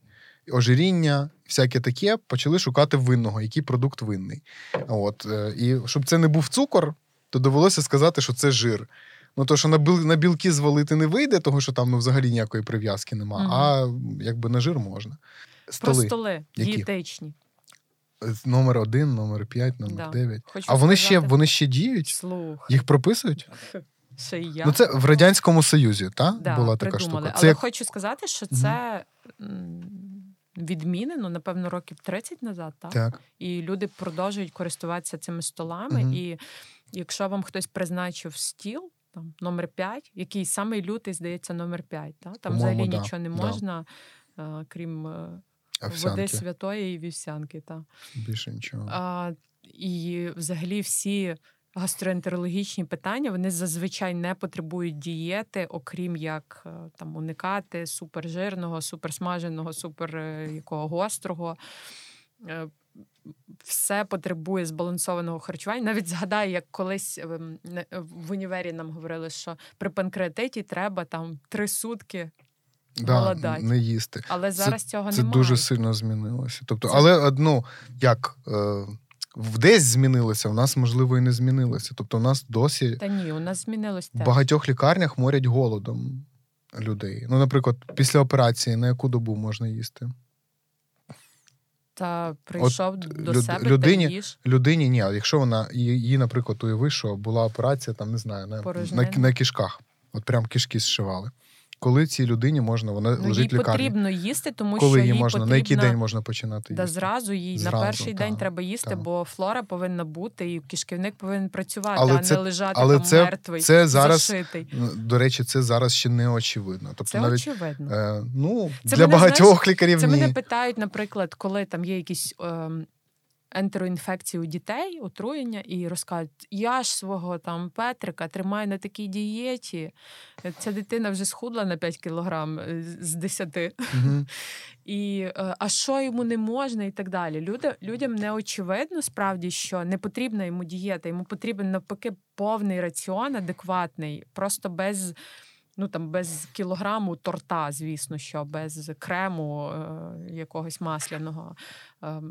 ожиріння, всяке таке, почали шукати винного, який продукт винний. От, е, і щоб це не був цукор, то довелося сказати, що це жир. Ну, то, що на, біл, на білки звалити не вийде, тому що там ну, взагалі ніякої прив'язки нема, Мгм. а якби на жир можна. Про Столи. столи Які? дієтичні. Номер один, номер п'ять, номер Да. дев'ять. Хочу А вони ще, вони ще діють? Слух. Їх прописують? Й я. Ну, це в Радянському Союзі, та? да, була така придумали. штука. Але як... хочу сказати, що це відмінено, напевно, років 30 назад, так? Так. І люди продовжують користуватися цими столами. Мгм. І якщо вам хтось призначив стіл, там номер 5, який самий лютий, здається, номер 5, так? там По-моєму, взагалі да, нічого не можна, е, крім е, води святої і вівсянки. Так. Більше нічого. А, і взагалі всі гастроентерологічні питання вони зазвичай не потребують дієти, окрім як е, там уникати супержирного, суперсмаженого, супер е, якого гострого. Е, Все потребує збалансованого харчування. Навіть згадаю, як колись в універі нам говорили, що при панкреатиті треба там три сутки, да, голодать. не їсти. але зараз цього Це немає. дуже сильно змінилося. Тобто, Це- але одну, як е, десь змінилося, в нас, можливо, і не змінилося. Тобто, у нас досі Та ні, у нас змінилось в багатьох лікарнях морять голодом людей. Ну, наприклад, після операції на яку добу можна їсти? Та прийшов до люд- себе людині- та їж. Людині ні, якщо вона її, наприклад, уяви, що була операція, там не знаю, на, на, на кишках. От прям кишки зшивали. Коли цій людині можна, вона Ну, лежить лікарні. потрібно їсти, тому Коли що їй їй можна, потрібно... на який день можна починати Да їсти? зразу їй Зразу, на перший день треба їсти, та. бо флора повинна бути, і кишківник повинен працювати, Але а це- не лежати але там це- мертвий, це зараз- зашитий. До речі, це зараз ще не очевидно. Тобто Це навіть очевидно. е, ну, Це для мене, багатьох лікарів Це ні. мене питають, наприклад, коли там є якісь ем, ентероінфекції у дітей, отруєння, і розказують, я ж свого там Петрика тримаю на такій дієті. Ця дитина вже схудла на 5 кілограм е, з 10. Мгм. І е, а що йому не можна, і так далі. Люди, людям не очевидно справді, що не потрібна йому дієта, йому потрібен навпаки повний раціон, адекватний, просто без. Ну там без кілограму торта, звісно, що без крему е, якогось масляного. Е,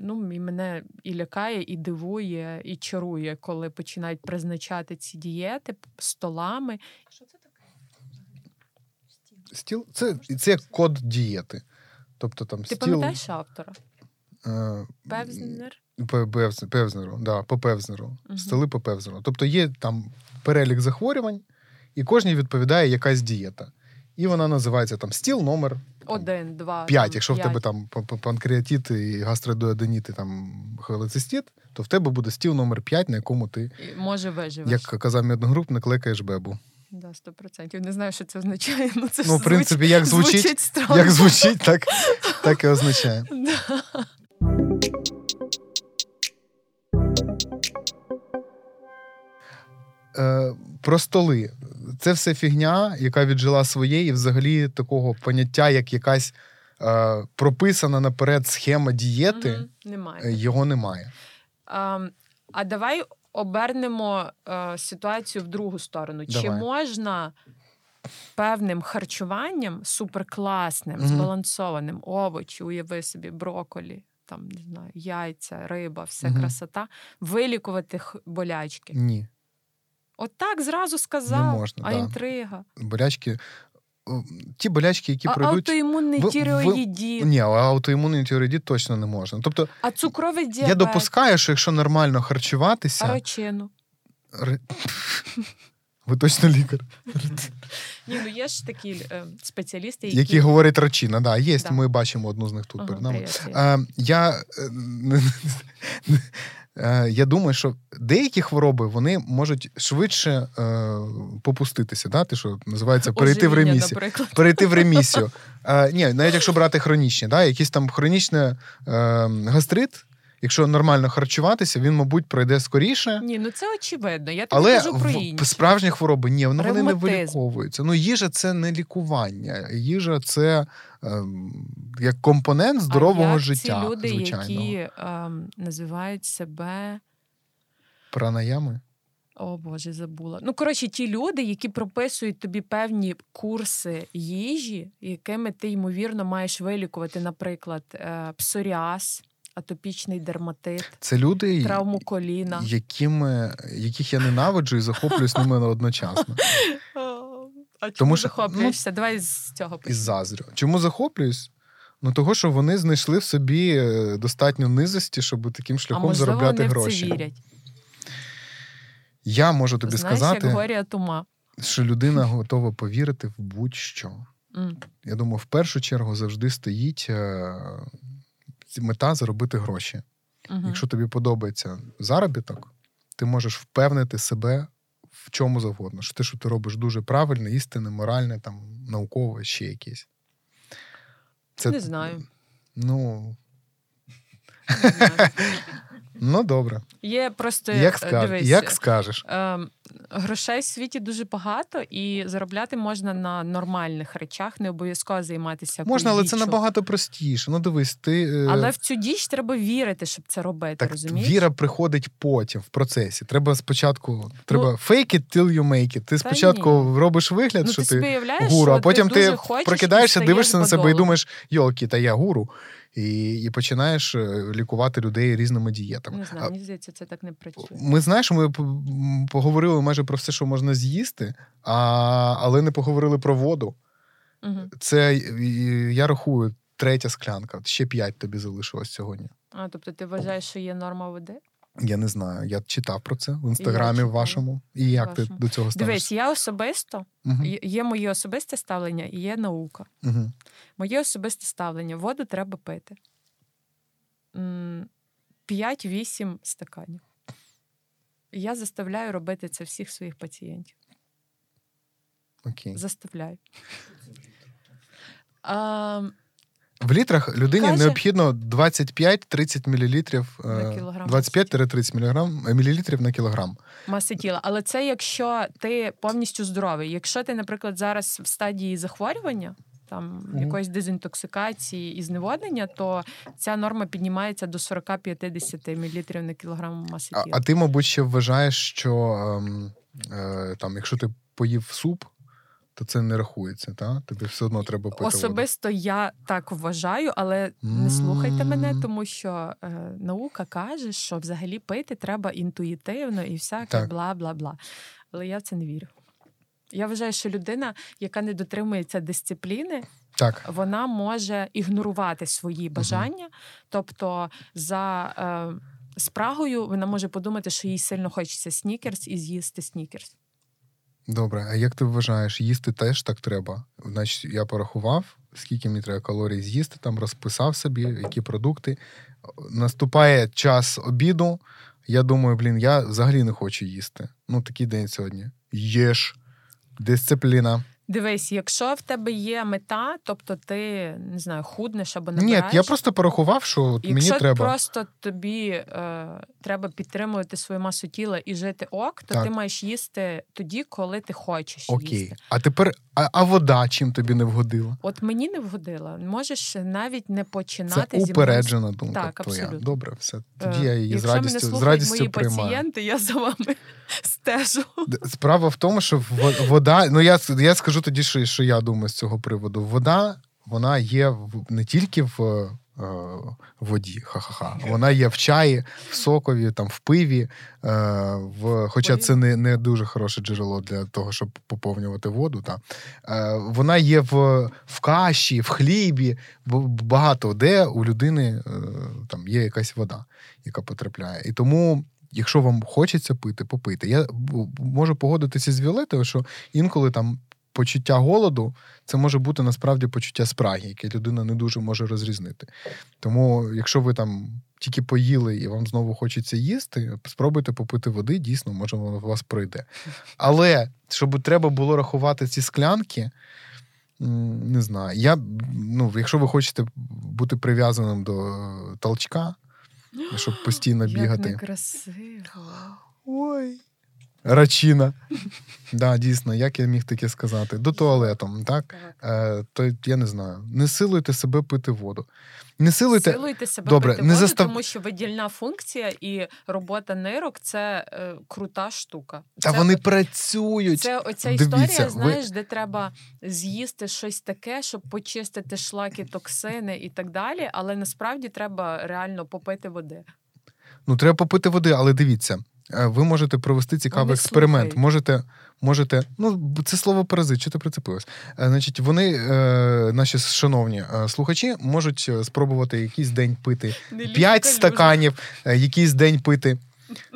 ну, і мене і лякає, і дивує, і чарує, коли починають призначати ці дієти столами. Що це таке? Стіл це, це як код дієти. Тобто там Ти стіл. пам'ятаєш автора? е, Певзнер? Певзнеру, да, по Певзнеру. Мгм. Столи по Певзнеру. Тобто є там перелік захворювань, і кожній відповідає якась дієта. І вона називається там стіл номер Один, два. 5. там, Якщо в тебе там п- п- і гастродуоденіт, і там холецистит, то в тебе буде стіл номер 5, на якому ти, Може, виживеш. як казав мій одногрупник, лекаєш бебу. Да, 100%. Не знаю, що це означає. Ну, це Ну, в принципі, як звучить, звучить странно. як звучить, так, так і означає. Да. Е, про столи. Це все фігня, яка віджила своє, і взагалі такого поняття, як якась е, прописана наперед схема дієти, Мгм, Немає. е, його немає. А, а давай обернемо е, ситуацію в другу сторону. Чи можна певним харчуванням суперкласним, Мгм. збалансованим, овочі, уяви собі, броколі, там не знаю, яйця, риба, вся Мгм. красота, вилікувати х- болячки? Ні. От так зразу сказав, Не можна, а да. інтрига. Болячки. Ті болячки, які а пройдуть. аутоімунний ви- тіреоїдіт, Ні, а аутоімунний тіреоїдит точно не можна. Тобто, а цукровий діабет, я допускаю, що якщо нормально харчуватися, а рочину. ри- Ви точно лікар. Ні, ну є ж такі е, спеціалісти, які, Які говорять рачина, да, є. Да. Ми бачимо одну з них тут Ага, перед нами. привіт, привіт. Е, я, е, я думаю, що деякі хвороби вони можуть швидше е, попуститися, да? Ти що називається перейти в ремісію. наприклад. Перейти в ремісію. Е, ні, навіть якщо брати хронічні, да? якийсь там хронічний е, гастрит, якщо нормально харчуватися, він, мабуть, пройде скоріше. Ні, ну це очевидно. Я тобі Але кажу про інші. справжні хвороби ні, вони, вони не виліковуються. Ну, їжа це не лікування. Їжа це як компонент здорового а як життя. Ці люди, звичайно. які ем, називають себе. Пранаями. О Боже, забула. Ну, коротше, ті люди, які прописують тобі певні курси їжі, якими ти, ймовірно, маєш вилікувати, наприклад, е, псоріаз, атопічний дерматит, Це люди, травму коліна. якими, яких я ненавиджу і захоплююсь ними одночасно. А чому що, захоплюєшся? Давай з цього почнемо. заздрю. Чому захоплююсь? Ну, того, що вони знайшли в собі е, достатньо низості, щоб таким А шляхом можливо, заробляти вони в це гроші. вірять. Я можу тобі Знаєш, сказати, як горія тума. що людина готова повірити в будь-що. М. Я думаю, в першу чергу завжди стоїть е, мета заробити гроші. Мгм. Якщо тобі подобається заробіток, ти можеш впевнити себе в чому завгодно. Що те, що ти робиш дуже правильне, істинне, моральне, там, наукове, ще якесь. Це, Не знаю. Ну, Не знаю. ну добре. Є просто Як, е, скаж... дивись, Як скажеш? Ем, грошей в світі дуже багато, і заробляти можна на нормальних речах, не обов'язково займатися. Можна, але це набагато простіше. Ну, дивись, ти. е, Але в цю діч треба вірити, щоб це робити. Так, розумієш? віра приходить потім в процесі. Треба спочатку треба fake it till you make it. Ти спочатку робиш вигляд, ну, що ти ти гуру, що а потім ти, прокидаєшся, дивишся на себе і думаєш, йолки, та я гуру. І, і починаєш е, лікувати людей різними дієтами. Не знаю, А, мені здається, це так не працює. Ми знаєш, ми поговорили майже про все, що можна з'їсти, а, але не поговорили про воду. Угу. Це я рахую третя склянка. Ще п'ять тобі залишилось сьогодні. А тобто ти вважаєш, що є норма води? Я не знаю. Я читав про це в інстаграмі вашому. І як ти до цього ставишся? Дивись, я особисто Угу. є- моє особисте ставлення і є наука. Угу. Моє особисте ставлення: воду треба пити. М, 5-8 стаканів. Я заставляю робити це всіх своїх пацієнтів. Окей. Заставляю. А, В літрах людині Каже- необхідно 25-30 мл, На кілограм 25-30 міліграм, е, мілілітрів на кілограм. маси тіла. Але це якщо ти повністю здоровий. Якщо ти, наприклад, зараз в стадії захворювання, там якоїсь дезінтоксикації і зневоднення, то ця норма піднімається до 40-50 мл на кілограм маси А, тіла. а ти, мабуть, ще вважаєш, що ем, е, там, якщо ти поїв суп, то це не рахується, та? Тобі все одно треба пити. Особисто я так вважаю, але не слухайте мене, тому що е, наука каже, що взагалі пити треба інтуїтивно і всяке бла бла бла. Але я в це не вірю. Я вважаю, що людина, яка не дотримується дисципліни, Так. вона може ігнорувати свої бажання. Тобто, за е, спрагою вона може подумати, що їй сильно хочеться снікерс і з'їсти снікерс. Добре, а як ти вважаєш, їсти теж так треба? Значить, я порахував, скільки мені треба калорій з'їсти, там розписав собі, які продукти. Наступає час обіду. Я думаю, блін, я взагалі не хочу їсти. Ну, такий день сьогодні. Єш, дисципліна. Дивись, якщо в тебе є мета, тобто ти не знаю, худнеш або Ні, я просто порахував, що от Якщо мені треба. просто тобі е, треба підтримувати свою масу тіла і жити ок, то Так. ти маєш їсти тоді, коли ти хочеш Окей. їсти. А тепер, а, а вода чим тобі не вгодила? От мені не вгодила. Можеш навіть не Це починати зі упереджена думка Так, твоя. абсолютно. Добре, все. Е, Тоді я її з Якщо мене радістю, з радістю мої приймаю. пацієнти, я за вами стежу. Справа в тому, що во- вода, ну я, я скажу тоді, що, що я думаю з цього приводу. Вода, вона є не тільки в е, воді, ха-ха-ха. Вона є в чаї, в сокові, там, в пиві. Е, в, хоча це не, не дуже хороше джерело для того, щоб поповнювати воду. Та. Е, вона є в, в каші, в хлібі, багато де у людини там є якась вода, яка потрапляє. І тому якщо вам хочеться пити, попийте. Я можу погодитися з Віолетою, що інколи там. Почуття голоду це може бути насправді почуття спраги, яке людина не дуже може розрізнити. Тому, якщо ви там тільки поїли і вам знову хочеться їсти, спробуйте попити води, дійсно, може, воно у вас пройде. Але щоб треба було рахувати ці склянки, не знаю. Я, ну, Якщо ви хочете бути прив'язаним до толчка, щоб постійно бігати. Як некрасиво. Ой. Рачина. Да, дійсно, як я міг таке сказати? До туалетом, так? Е, То я не знаю. Не силуйте себе пити воду. Не силуйте Силуйте себе Добре, пити не воду, застав... тому що видільна функція і робота нирок це е, крута штука. Та це, вони працюють. Це оця Дивіться, історія, знаєш, ви... де треба з'їсти щось таке, щоб почистити шлаки, токсини і так далі. Але насправді треба реально попити води. Ну, треба попити води, але дивіться. Е, ви можете провести цікавий вони експеримент. Слухають. Можете, можете, ну це слово паразит, чи ти прицепилось? Е, значить, вони, е, наші шановні слухачі, можуть спробувати якийсь день пити 5 стаканів, якийсь день пити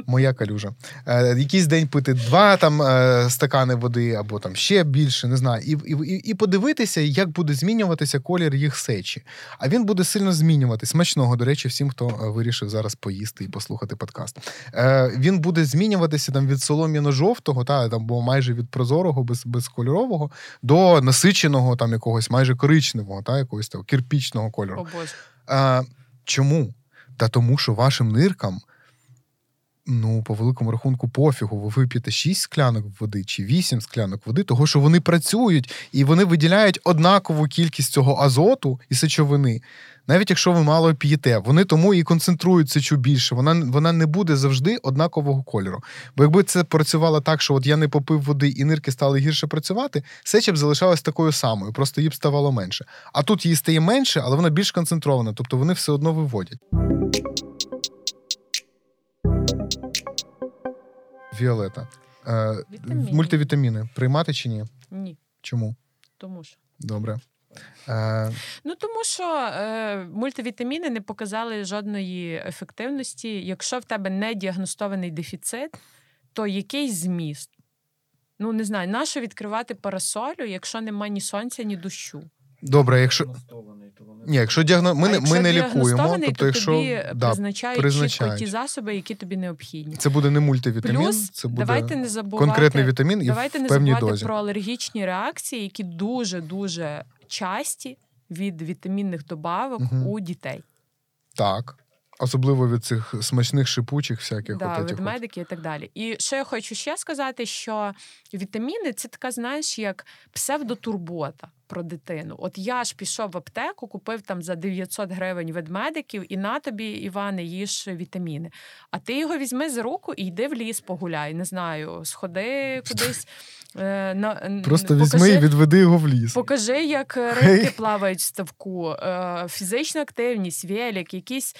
Моя калюжа. Е, Якийсь день пити два там е, стакани води або там ще більше, не знаю, і, і, і подивитися, як буде змінюватися колір їх сечі. А він буде сильно змінюватись. Смачного, до речі, всім, хто е, вирішив зараз поїсти і послухати подкаст. Е, Він буде змінюватися там від солом'яно-жовтого, та там бо майже від прозорого, без безкольорового, до насиченого, там якогось майже коричневого, та якогось того кирпічного кольору. О, Боже. Е, Чому? Та тому, що вашим ниркам ну, по великому рахунку, пофігу, ви вип'єте 6 склянок води чи 8 склянок води, того що вони працюють і вони виділяють однакову кількість цього азоту і сечовини. Навіть якщо ви мало п'єте, вони тому і концентрують сечу більше. Вона вона не буде завжди однакового кольору. Бо якби це працювало так, що от я не попив води і нирки стали гірше працювати, сеча б залишалась такою самою, просто їй б ставало менше. А тут її стає менше, але вона більш концентрована, тобто вони все одно виводять. Віолета. Е, Мультивітаміни приймати чи ні? Ні. Чому? Тому що. Добре. Е... Ну тому що е, мультивітаміни не показали жодної ефективності. Якщо в тебе не діагностований дефіцит, то якийсь зміст. Ну, не знаю, нащо відкривати парасолю, якщо нема ні сонця, ні дощу. Добре, якщо ні, якщо діагно... ми, якщо ми не лікуємо, тобто то якщо тобі да, призначають, призначають чітко ті засоби, які тобі необхідні. Це буде не мультивітамін, Плюс, це буде давайте не забувати, конкретний вітамін і давайте в не певній забувати дозі. про алергічні реакції, які дуже дуже часті від вітамінних добавок угу. у дітей. Так. Особливо від цих смачних шипучих всяких да, от від медиків і так далі. І що я хочу ще сказати, що вітаміни це така, знаєш, як псевдотурбота про дитину. От я ж пішов в аптеку, купив там за 900 гривень ведмедиків, і на тобі, Іване, їж вітаміни. А ти його візьми за руку і йди в ліс, погуляй. Не знаю, сходи кудись. Е, на, Просто покажи, візьми і відведи його в ліс. Покажи, як рибки плавають в ставку, е, фізична активність, велик, якісь.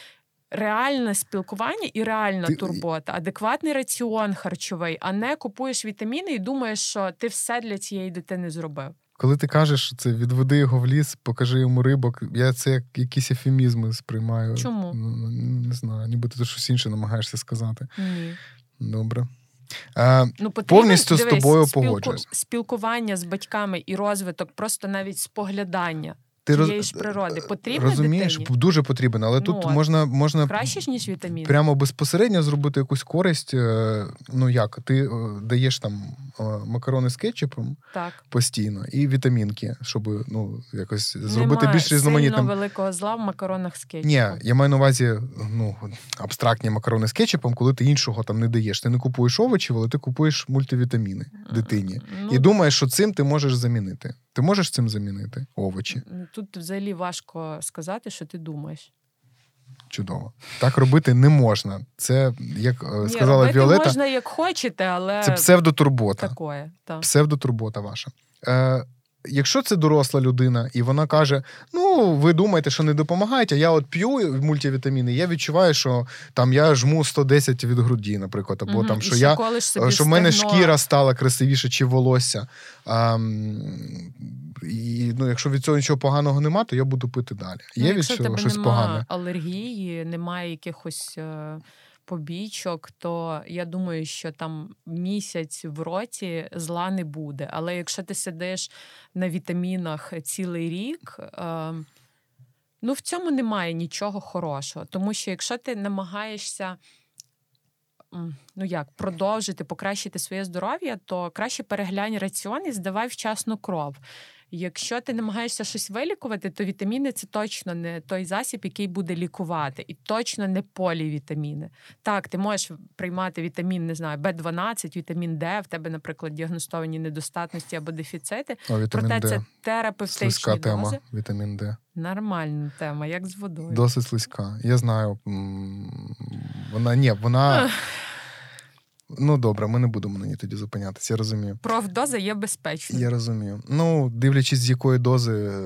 Реальне спілкування і реальна ти... турбота, адекватний раціон харчовий, а не купуєш вітаміни і думаєш, що ти все для цієї дитини зробив. Коли ти кажеш, це відведи його в ліс, покажи йому рибок, я це як якісь ефемізми сприймаю. Чому? Ну, ну, Не знаю, ніби ти щось інше намагаєшся сказати. Ні. Добре. А, ну, потрібно, Повністю дивись, з тобою спілку, погоджуюсь. Спілкування з батьками і розвиток, просто навіть споглядання ти роз... ж природи потрібно розумієш, дитині? дуже потрібно, але ну, тут можна можна краще ніж вітаміни. прямо безпосередньо зробити якусь користь. Е, ну як ти е, даєш там е, макарони з кетчупом так. постійно і вітамінки, щоб ну якось зробити Нема більш різноманітним. великого зла в макаронах з кетчупом. Ні, я маю на увазі ну абстрактні макарони з кетчупом, коли ти іншого там не даєш. Ти не купуєш овочів, але ти купуєш мультивітаміни дитині ну, і думаєш, що цим ти можеш замінити. Ти можеш цим замінити овочі? Тут взагалі важко сказати, що ти думаєш. Чудово. Так робити не можна. Це, як е, Ні, сказала Віолета, можна як хочете, але це псевдотурбота. Такое, так. Псевдотурбота ваша. Е, Якщо це доросла людина, і вона каже: Ну, ви думаєте, що не допомагають, а я от п'ю мультивітаміни, я відчуваю, що там я жму 110 від груді, наприклад, або угу, там що я що в мене шкіра стала красивіше чи волосся. А, і ну, якщо від цього нічого поганого нема, то я буду пити далі. Ну, Є від цього щось погане? алергії, немає якихось. Побічок, то я думаю, що там місяць в роті зла не буде. Але якщо ти сидиш на вітамінах цілий рік, е, ну в цьому немає нічого хорошого. Тому що якщо ти намагаєшся. Ну як продовжити покращити своє здоров'я, то краще переглянь раціон і здавай вчасно кров. Якщо ти намагаєшся щось вилікувати, то вітаміни це точно не той засіб, який буде лікувати, і точно не полівітаміни. Так, ти можеш приймати вітамін, не знаю, Б12, вітамін Д, в тебе, наприклад, діагностовані недостатності або дефіцити. О, Проте Д. це терапевтичні слизька дози. тема. Вітамін Д. Нормальна тема, як з водою. Досить слизька. Я знаю. Вона ні, вона. Ну, добре, ми не будемо на ній тоді зупинятися, я розумію. Профдоза є безпечною. Я розумію. Ну, дивлячись, з якої дози,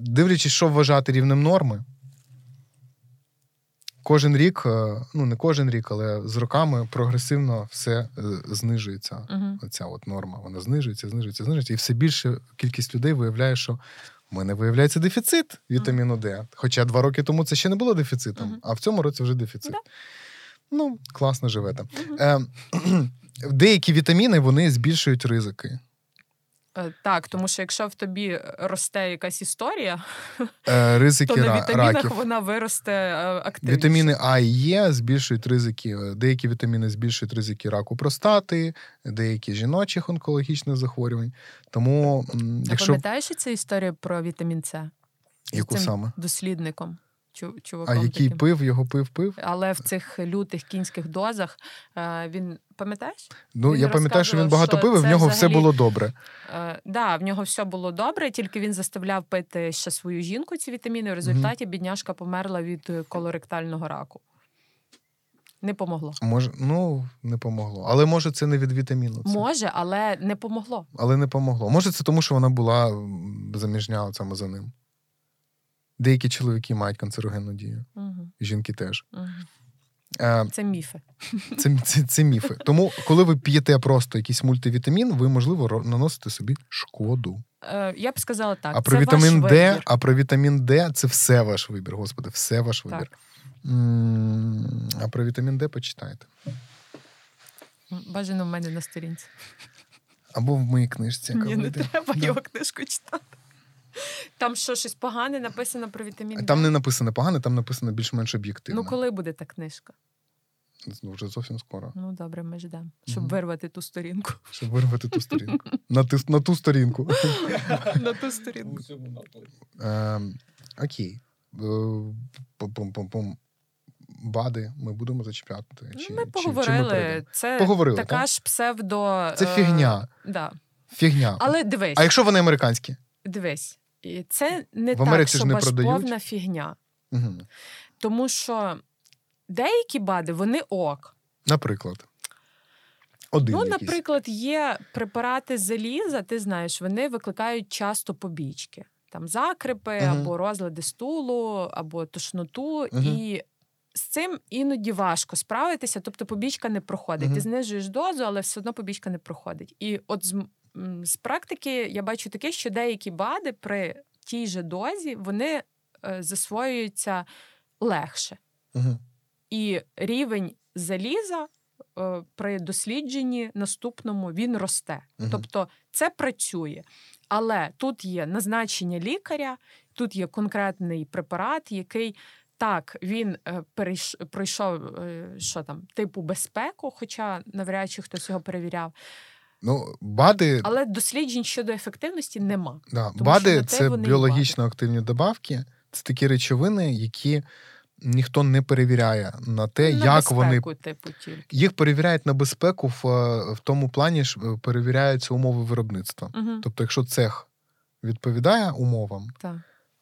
дивлячись, що вважати рівнем норми. Кожен рік, е, ну не кожен рік, але з роками прогресивно все е, знижується. Uh-huh. Оця от норма. Вона знижується, знижується, знижується. І все більше кількість людей виявляє, що в мене виявляється дефіцит вітаміну Д. Хоча два роки тому це ще не було дефіцитом, uh-huh. а в цьому році вже дефіцит. Ну, класно живете. Uh-huh. Е, Деякі вітаміни вони збільшують ризики. Е, так, тому що якщо в тобі росте якась історія, е, ризики то на вітамінах раків. вона виросте е, активніше. Вітаміни А і Е збільшують ризики. Деякі вітаміни збільшують ризики раку простати, деякі жіночих онкологічних захворювань. Тому, якщо... А пам'ятаєш цю історію про вітамін С? Яку саме? Дослідником. Чуваком а який таким. пив, його пив, пив. Але в цих лютих кінських дозах е, він пам'ятаєш? Ну він я пам'ятаю, що він багато що пив, і в нього взагалі... все було добре. Е, да, в нього все було добре, тільки він заставляв пити ще свою жінку ці вітаміни. В результаті mm-hmm. бідняшка померла від колоректального раку. Не помогло. Може, ну не помогло. Але може це не від вітаміну. Це. Може, але не помогло. Але не помогло. Може, це тому, що вона була заміжня саме за ним. Деякі чоловіки мають канцерогенну дію, угу. жінки теж. Угу. Це міфи. Це, це, це міфи. Тому, коли ви п'єте просто якийсь мультивітамін, ви, можливо, наносите собі шкоду. Е, я б сказала так. А про це вітамін ваш Д, вибір. а про вітамін Д це все ваш вибір, господи, все ваш вибір. Так. А про вітамін Д почитайте. Бажано в мене на сторінці. Або в моїй книжці. Яка Ні, не треба Да. його книжку читати. Там що, щось погане написано про вітамін Д? Там не написано погане, там написано більш-менш об'єктивно. Ну, коли буде та книжка? Ну, вже зовсім скоро. Ну, добре, ми ждемо, щоб Мгм. вирвати ту сторінку. Щоб вирвати ту сторінку. На, ту, на ту сторінку. На ту сторінку. Ем, окей. Е, Пум-пум-пум-пум. Бади ми будемо зачіпляти. Чи, Ми чи- чи ми поговорили. Це Поговорили, така так? ж псевдо. Це е. Да. Фігня. Але дивись, А якщо вони американські? дивись, і це не В так, що аж повна фігня. Угу. Тому що деякі бади, вони ок. Наприклад. Один Ну, якийсь. наприклад, є препарати заліза, ти знаєш, вони викликають часто побічки. Там закрипи, Мгм. або розлади стулу, або тошноту. Мгм. І з цим іноді важко справитися, тобто побічка не проходить. Мгм. Ти знижуєш дозу, але все одно побічка не проходить. І от з, з практики я бачу таке, що деякі БАДи при тій же дозі вони е, засвоюються легше. Угу. І рівень заліза е, при дослідженні наступному він росте. Мгм. Тобто це працює. Але тут є назначення лікаря, тут є конкретний препарат, який так він е, перейш, пройшов що там, типу безпеку, хоча навряд чи хтось його перевіряв. Ну, БАДи, Але досліджень щодо ефективності нема. да, БАДи це біологічно активні добавки. Це такі речовини, які ніхто не перевіряє на те, на як безпеку, вони типу, тільки. їх перевіряють на безпеку в, е, в тому плані, що перевіряються умови виробництва. Угу, Тобто, якщо цех відповідає умовам, так.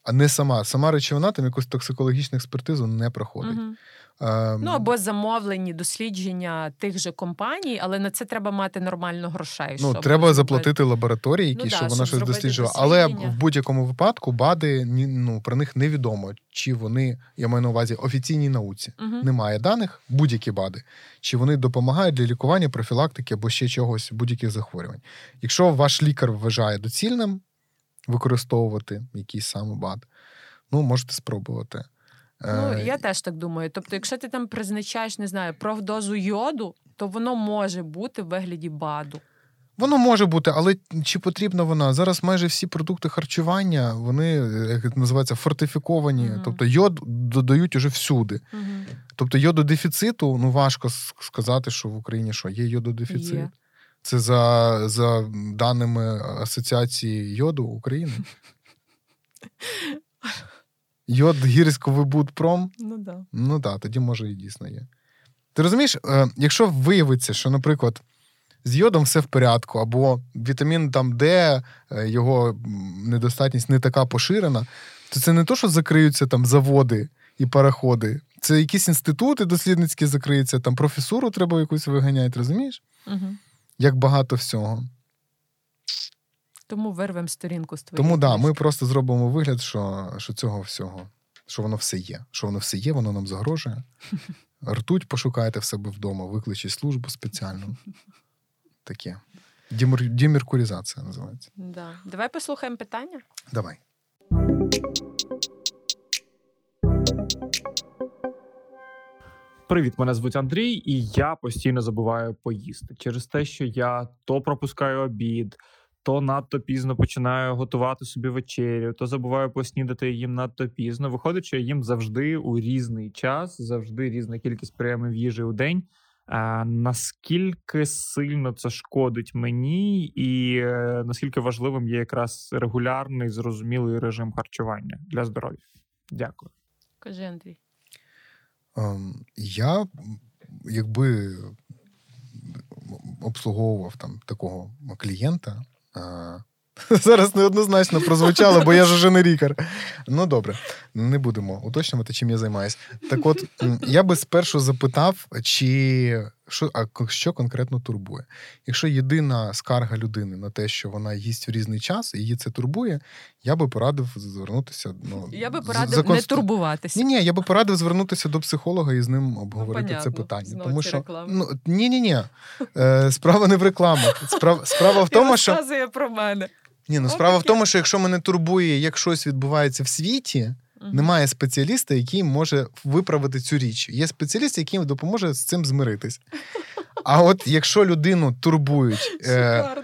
а не сама, сама речовина там якусь токсикологічну експертизу не проходить. Угу. Ем, Ну або замовлені дослідження тих же компаній, але на це треба мати нормально грошей. Ну, щоб треба заплатити лабораторії, які Ну да, щоб вона щоб щось досліджувала. Але в будь-якому випадку БАДи ну, про них невідомо, чи вони, я маю на увазі, офіційній науці. Мгм. Немає даних, будь-які БАДи, чи вони допомагають для лікування, профілактики або ще чогось, будь-яких захворювань. Якщо ваш лікар вважає доцільним використовувати якийсь саме БАД, ну можете спробувати. Ну, Е, я теж так думаю. Тобто, якщо ти там призначаєш, не знаю, профдозу йоду, то воно може бути в вигляді БАДу. Воно може бути, але чи потрібна вона? Зараз майже всі продукти харчування, вони, як це називається, фортифіковані. Мгм. Тобто йод додають уже всюди. Угу. Тобто йододефіциту, ну важко сказати, що в Україні що, є йододефіцит. Є. Це за, за даними Асоціації йоду України. Йод Гірськовибудпром. Ну да. Ну так, тоді може і дійсно є. Ти розумієш, е, якщо виявиться, що, наприклад, з йодом все в порядку, або вітамін там Д, е, його недостатність не така поширена, то це не то, що закриються там заводи і пароходи. Це якісь інститути дослідницькі закриються, там професуру треба якусь виганяти, розумієш? Угу. Як багато всього. Тому вирвемо сторінку з твоєї Тому да, ми просто зробимо вигляд, що, що цього всього, що воно все є. Що воно все є, воно нам загрожує. Ртуть пошукайте в себе вдома, викличіть службу спеціальну. Таке. Дімур... Деміркурізація називається. Да. Давай послухаємо питання. Давай. Привіт, мене звуть Андрій, і я постійно забуваю поїсти через те, що я то пропускаю обід, то надто пізно починаю готувати собі вечерю, то забуваю поснідати їм надто пізно. Виходить, що їм завжди у різний час, завжди різна кількість прийомів їжі у день. А, наскільки сильно це шкодить мені, і е, наскільки важливим є якраз регулярний зрозумілий режим харчування для здоров'я? Дякую. Кажи, Андрій. Ем, я, якби обслуговував там такого клієнта. Зараз неоднозначно прозвучало, бо я ж уже не лікар. Ну добре, не будемо уточнювати, чим я займаюся. Так от, я би спершу запитав, чи що, а що конкретно турбує. Якщо єдина скарга людини на те, що вона їсть в різний час, і її це турбує, я би порадив звернутися. Ну, Я би порадив за не турбуватися. ні, ні, я би порадив звернутися до психолога і з ним обговорити це понятно. питання. Знову Тому що реклами. ну ні, ні, ні. Е, справа не в рекламах. Справа, справа в тому, що про мене. ні, ну справа в тому, що якщо мене турбує, як щось відбувається в світі. Немає спеціаліста, який може виправити цю річ. Є спеціаліст, який допоможе з цим змиритись. А от якщо людину турбують, е,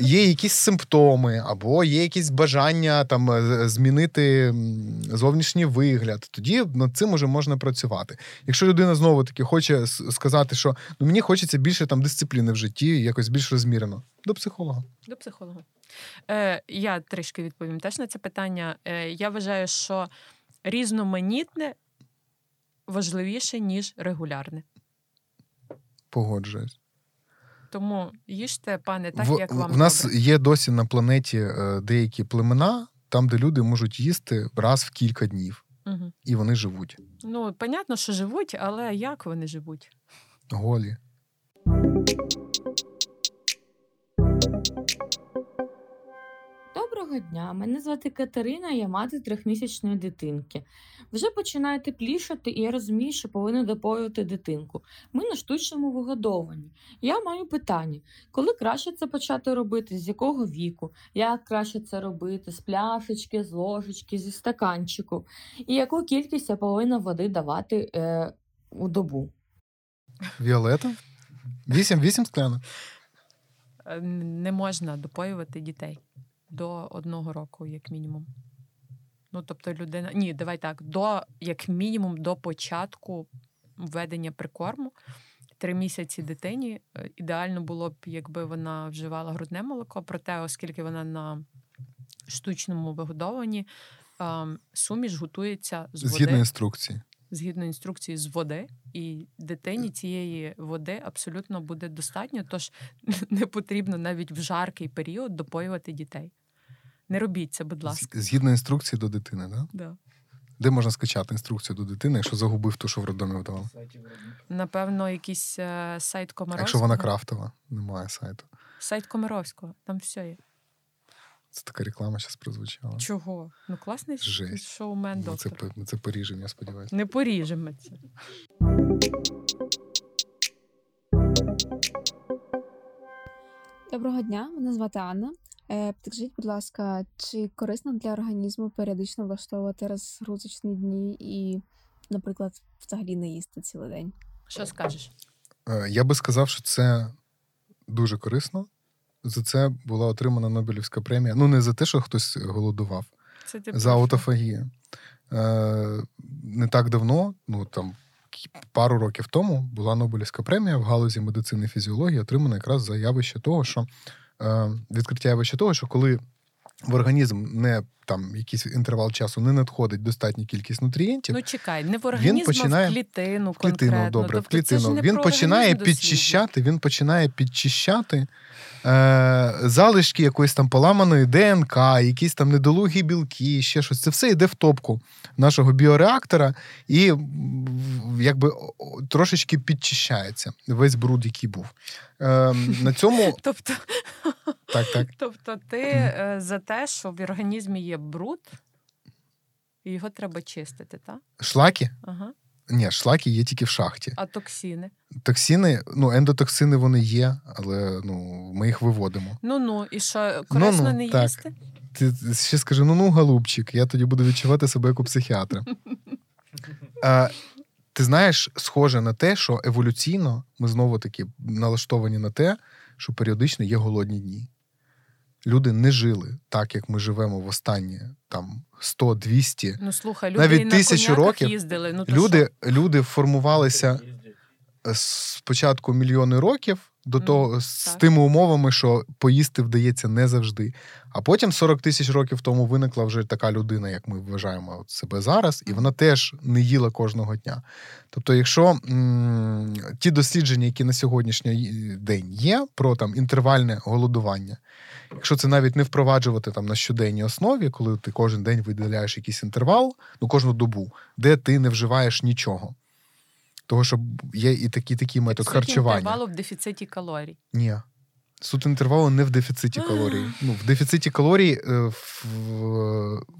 є якісь симптоми, або є якісь бажання там е, змінити зовнішній вигляд, тоді над цим уже можна працювати. Якщо людина знову таки хоче сказати, що ну мені хочеться більше там дисципліни в житті, якось більш розмірено, до психолога. До психолога. Е, я трішки відповім теж на це питання. Е, я вважаю, що різноманітне важливіше, ніж регулярне. Погоджуюсь. Тому їжте, пане, так, в, як вам в нас добре. є досі на планеті е, деякі племена, там, де люди можуть їсти раз в кілька днів, Угу. і вони живуть Ну, понятно, що живуть, але як вони живуть? голі. Доброго дня, мене звати Катерина, я мати трьохмісячної дитинки. Вже починає теплішати, і я розумію, що повинна допоювати дитинку. Ми на штучному вигодованні. Я маю питання: коли краще це почати робити, з якого віку, як краще це робити, з пляшечки, з ложечки, зі стаканчику, і яку кількість я повинна води давати е, у добу? Віолета? Вісім, вісім склянок. Е, Не можна допоювати дітей до одного року, як мінімум. Ну, тобто, людина. Ні, давай так, до, як мінімум, до початку введення прикорму. Три місяці дитині е, ідеально було б, якби вона вживала грудне молоко, проте, оскільки вона на штучному вигодованні, ем, суміш готується з води Згідно інструкції. згідно інструкції з води, і дитині цієї води абсолютно буде достатньо, тож не потрібно навіть в жаркий період допоювати дітей. Не робіть це, будь ласка. Згідно інструкції до дитини, да? Да. Де можна скачати інструкцію до дитини, якщо загубив ту, що в роддомі вдавав? сайті. Напевно, якийсь е, сайт Комаровського. Якщо вона крафтова, немає сайту. Сайт Комаровського, там все є. Це така реклама зараз прозвучала. Чого? Ну, класний Жесть. шоумен Ми це, доктор. по- ми це поріжемо, я сподіваюся. Не поріжемо це. Доброго дня, мене звати Анна. Е, Підкажіть, будь ласка, чи корисно для організму періодично влаштовувати розгрузочні дні і наприклад, взагалі не їсти цілий день. Що скажеш? Е, Я би сказав, що це дуже корисно. За це була отримана Нобелівська премія. Ну, не за те, що хтось голодував, Це ти за аутофагію. Е, Не так давно, ну там пару років тому, була Нобелівська премія в галузі медицини і фізіології, отримана якраз за явище того, що відкриття вище того, що коли в організм не там якийсь інтервал часу не надходить достатня кількість нутрієнтів, Ну чекай, не в організм, починає- а в клітину в клітину, конкретно. добре, Тобто ж клітину. Він починає підчищати, він починає підчищати е, залишки якоїсь там поламаної ДНК, якісь там недолугі білки, ще щось. Це все йде в топку нашого біореактора і якби трошечки підчищається весь бруд, який був. Е, на цьому Тобто, так, так. тобто ти е, за те, що в організмі є бруд, і його треба чистити, так? Шлаки? Ага. Ні, шлаки є тільки в шахті. А токсини? Токсини, ну, ендотоксини вони є, але ну, ми їх виводимо. Ну ну, і що, корисно Ну-ну, не так. їсти? Ти ще скажи: ну ну, голубчик, я тоді буду відчувати себе як у психіатра. А, ти знаєш, схоже на те, що еволюційно ми знову таки налаштовані на те, що періодично є голодні дні. Люди не жили так, як ми живемо в останні там 100-200. Ну слухай, люди Навіть тисячу років їздили. Ну, то Люди, що? люди формувалися спочатку мільйони років до того з так. тими умовами, що поїсти вдається не завжди. А потім 40 тисяч років тому виникла вже така людина, як ми вважаємо от себе зараз, і вона теж не їла кожного дня. Тобто, якщо м- ті дослідження, які на сьогоднішній день є, про там інтервальне голодування. Якщо це навіть не впроваджувати там на щоденній основі, коли ти кожен день виділяєш якийсь інтервал, ну кожну добу, де ти не вживаєш нічого. Того, що є і такий такий метод Суть харчування. інтервалу в дефіциті калорій. Ні. Суть інтервалу не в дефіциті калорій. Ну, в дефіциті калорій, е, в,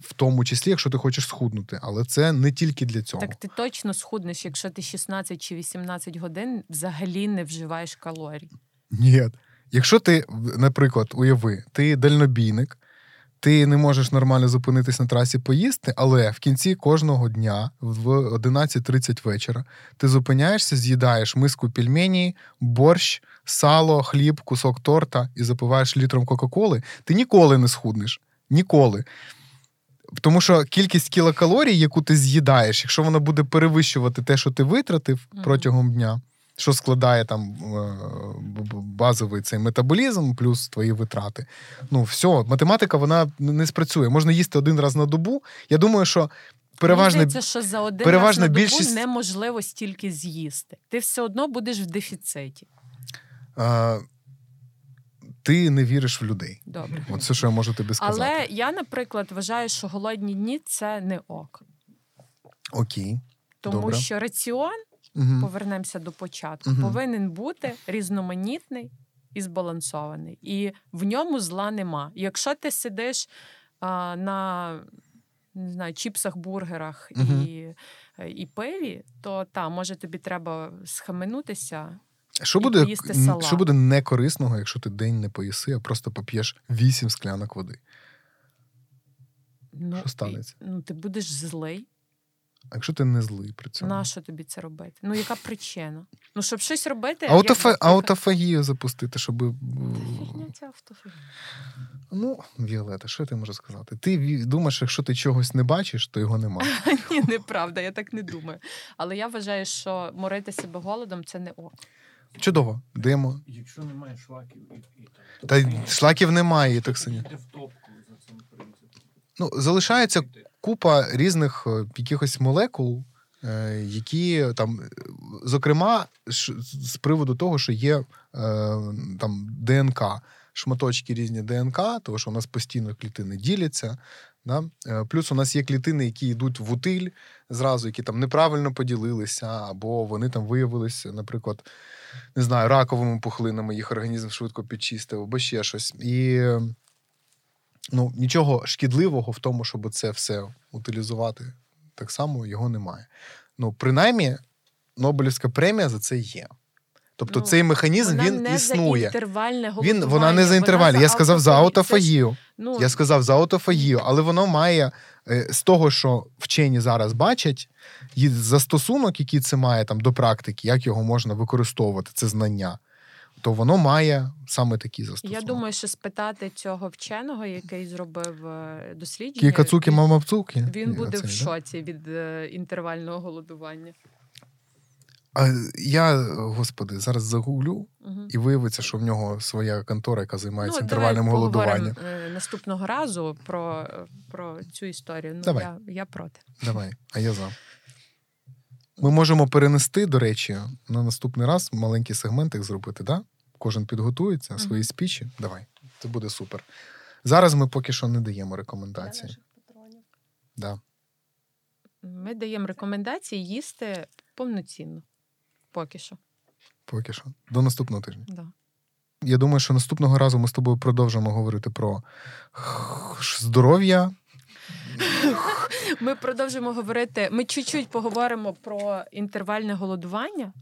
в тому числі, якщо ти хочеш схуднути. Але це не тільки для цього. Так ти точно схуднеш, якщо ти 16 чи 18 годин взагалі не вживаєш калорій. Ні. Якщо ти, наприклад, уяви, ти дальнобійник, ти не можеш нормально зупинитись на трасі поїсти, але в кінці кожного дня в 11.30 вечора ти зупиняєшся, з'їдаєш миску пельмені, борщ, сало, хліб, кусок торта і запиваєш літром Кока-Коли, ти ніколи не схуднеш. Ніколи. Тому що кількість кілокалорій, яку ти з'їдаєш, якщо вона буде перевищувати те, що ти витратив протягом дня, що складає там е, базовий цей метаболізм плюс твої витрати. Ну, все, математика вона не спрацює. Можна їсти один раз на добу. Я думаю, що переважна Мені що за один переважна раз на добу більшість- неможливо стільки з'їсти. Ти все одно будеш в дефіциті. е, ти не віриш в людей. Добре. От все, що я можу тобі сказати. Але я, наприклад, вважаю, що голодні дні це не ок. Окей. Тому Добре. що раціон, Угу. повернемося до початку, Мгм. повинен бути різноманітний і збалансований. І в ньому зла нема. Якщо ти сидиш а, на не знаю, чіпсах, бургерах Мгм. і, і пиві, то та, може тобі треба схаменутися. Що буде, салат. що буде некорисного, якщо ти день не поїси, а просто поп'єш вісім склянок води? Ну, Що станеться? ну, ти будеш злий. А якщо ти не злий при цьому? Нащо тобі це робити? Ну, яка причина? Ну, щоб щось робити. Аутофа... якби, Аутофагію запустити, щоб. Та фігня ця автофагія. Ну, Віолета, що я ти можу сказати? Ти думаєш, якщо ти чогось не бачиш, то його немає. Ні, неправда, я так не думаю. Але я вважаю, що морити себе голодом це не ок. Чудово, димо. Якщо немає шлаків і. Та шлаків немає і токсинів. Йде в топку за цим принципом. Ну, залишається купа різних е, якихось молекул, е, які там, зокрема, з приводу того, що є е, там ДНК, шматочки різні ДНК, тому що у нас постійно клітини діляться. Да? Плюс у нас є клітини, які йдуть в утиль зразу, які там неправильно поділилися, або вони там виявилися, наприклад, не знаю, раковими пухлинами, їх організм швидко підчистив, або ще щось. І ну, нічого шкідливого в тому, щоб це все утилізувати, так само його немає. Ну, принаймні, Нобелівська премія за це є. Тобто Ну, цей механізм Вона він не існує. За Він, вона не за інтервальне. Я сказав за аутофагію. Ну, Я сказав за аутофагію, але воно має е, з того, що вчені зараз бачать, і застосунок, який це має там до практики, як його можна використовувати, це знання, то воно має саме такі застосунки. Я думаю, що спитати цього вченого, який зробив е, дослідження, Кікацуки, мамапцуки. Він буде Оцей, в да? шоці від е, інтервального голодування. А я, господи, зараз загуглю, Угу. і виявиться, що в нього своя контора, яка займається Ну, інтервальним давай голодуванням. е, наступного разу про, е, про цю історію. Ну, Давай. Я, я проти. Давай, а я за. Ми можемо перенести, до речі, на наступний раз маленький сегментик зробити, да? Кожен підготується, свої спічі. Давай, це буде супер. Зараз ми поки що не даємо рекомендації. Да. Ми даємо рекомендації їсти повноцінно. Поки що. Поки що. До наступного тижня. Да. Я думаю, що наступного разу ми з тобою продовжимо говорити про здоров'я. Ми продовжимо говорити. Ми чуть-чуть поговоримо про інтервальне голодування,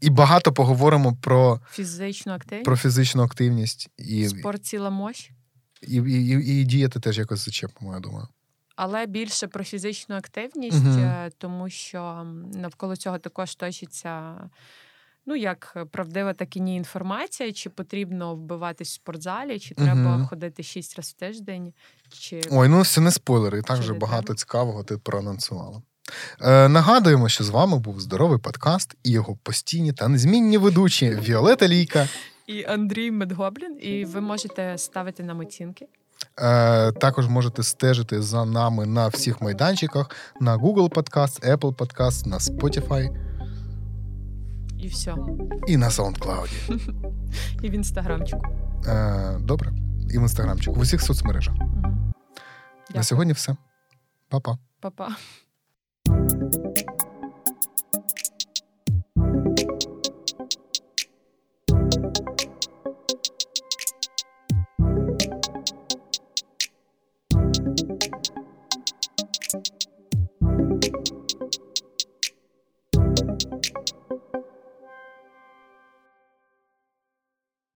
І багато поговоримо про, фізичну активність, про фізичну активність і, спорт ціла мощ, і, і, і, і діяти теж якось зачепимо, я думаю. але більше про фізичну активність, е, тому що навколо цього також точиться. Ну, як правдива, так і ні інформація, чи потрібно вбиватись в спортзалі, чи треба Мгм. ходити шість разів в тиждень, чи Ой, ну це не спойлери, і так вже багато цікавого ти проанонсувала. Е, нагадуємо, що з вами був здоровий подкаст і його постійні та незмінні ведучі Віолета Лійка. і Андрій Медгоблін. І ви можете ставити нам оцінки. Е, також можете стежити за нами на всіх майданчиках: на Google Podcast, Apple Podcast, на Spotify І все. і на SoundCloud. І в інстаграмчику. Е, добре. І в інстаграмчику, в усіх соцмережах. Угу. На сьогодні все. Па-па. Па-па. Thank you.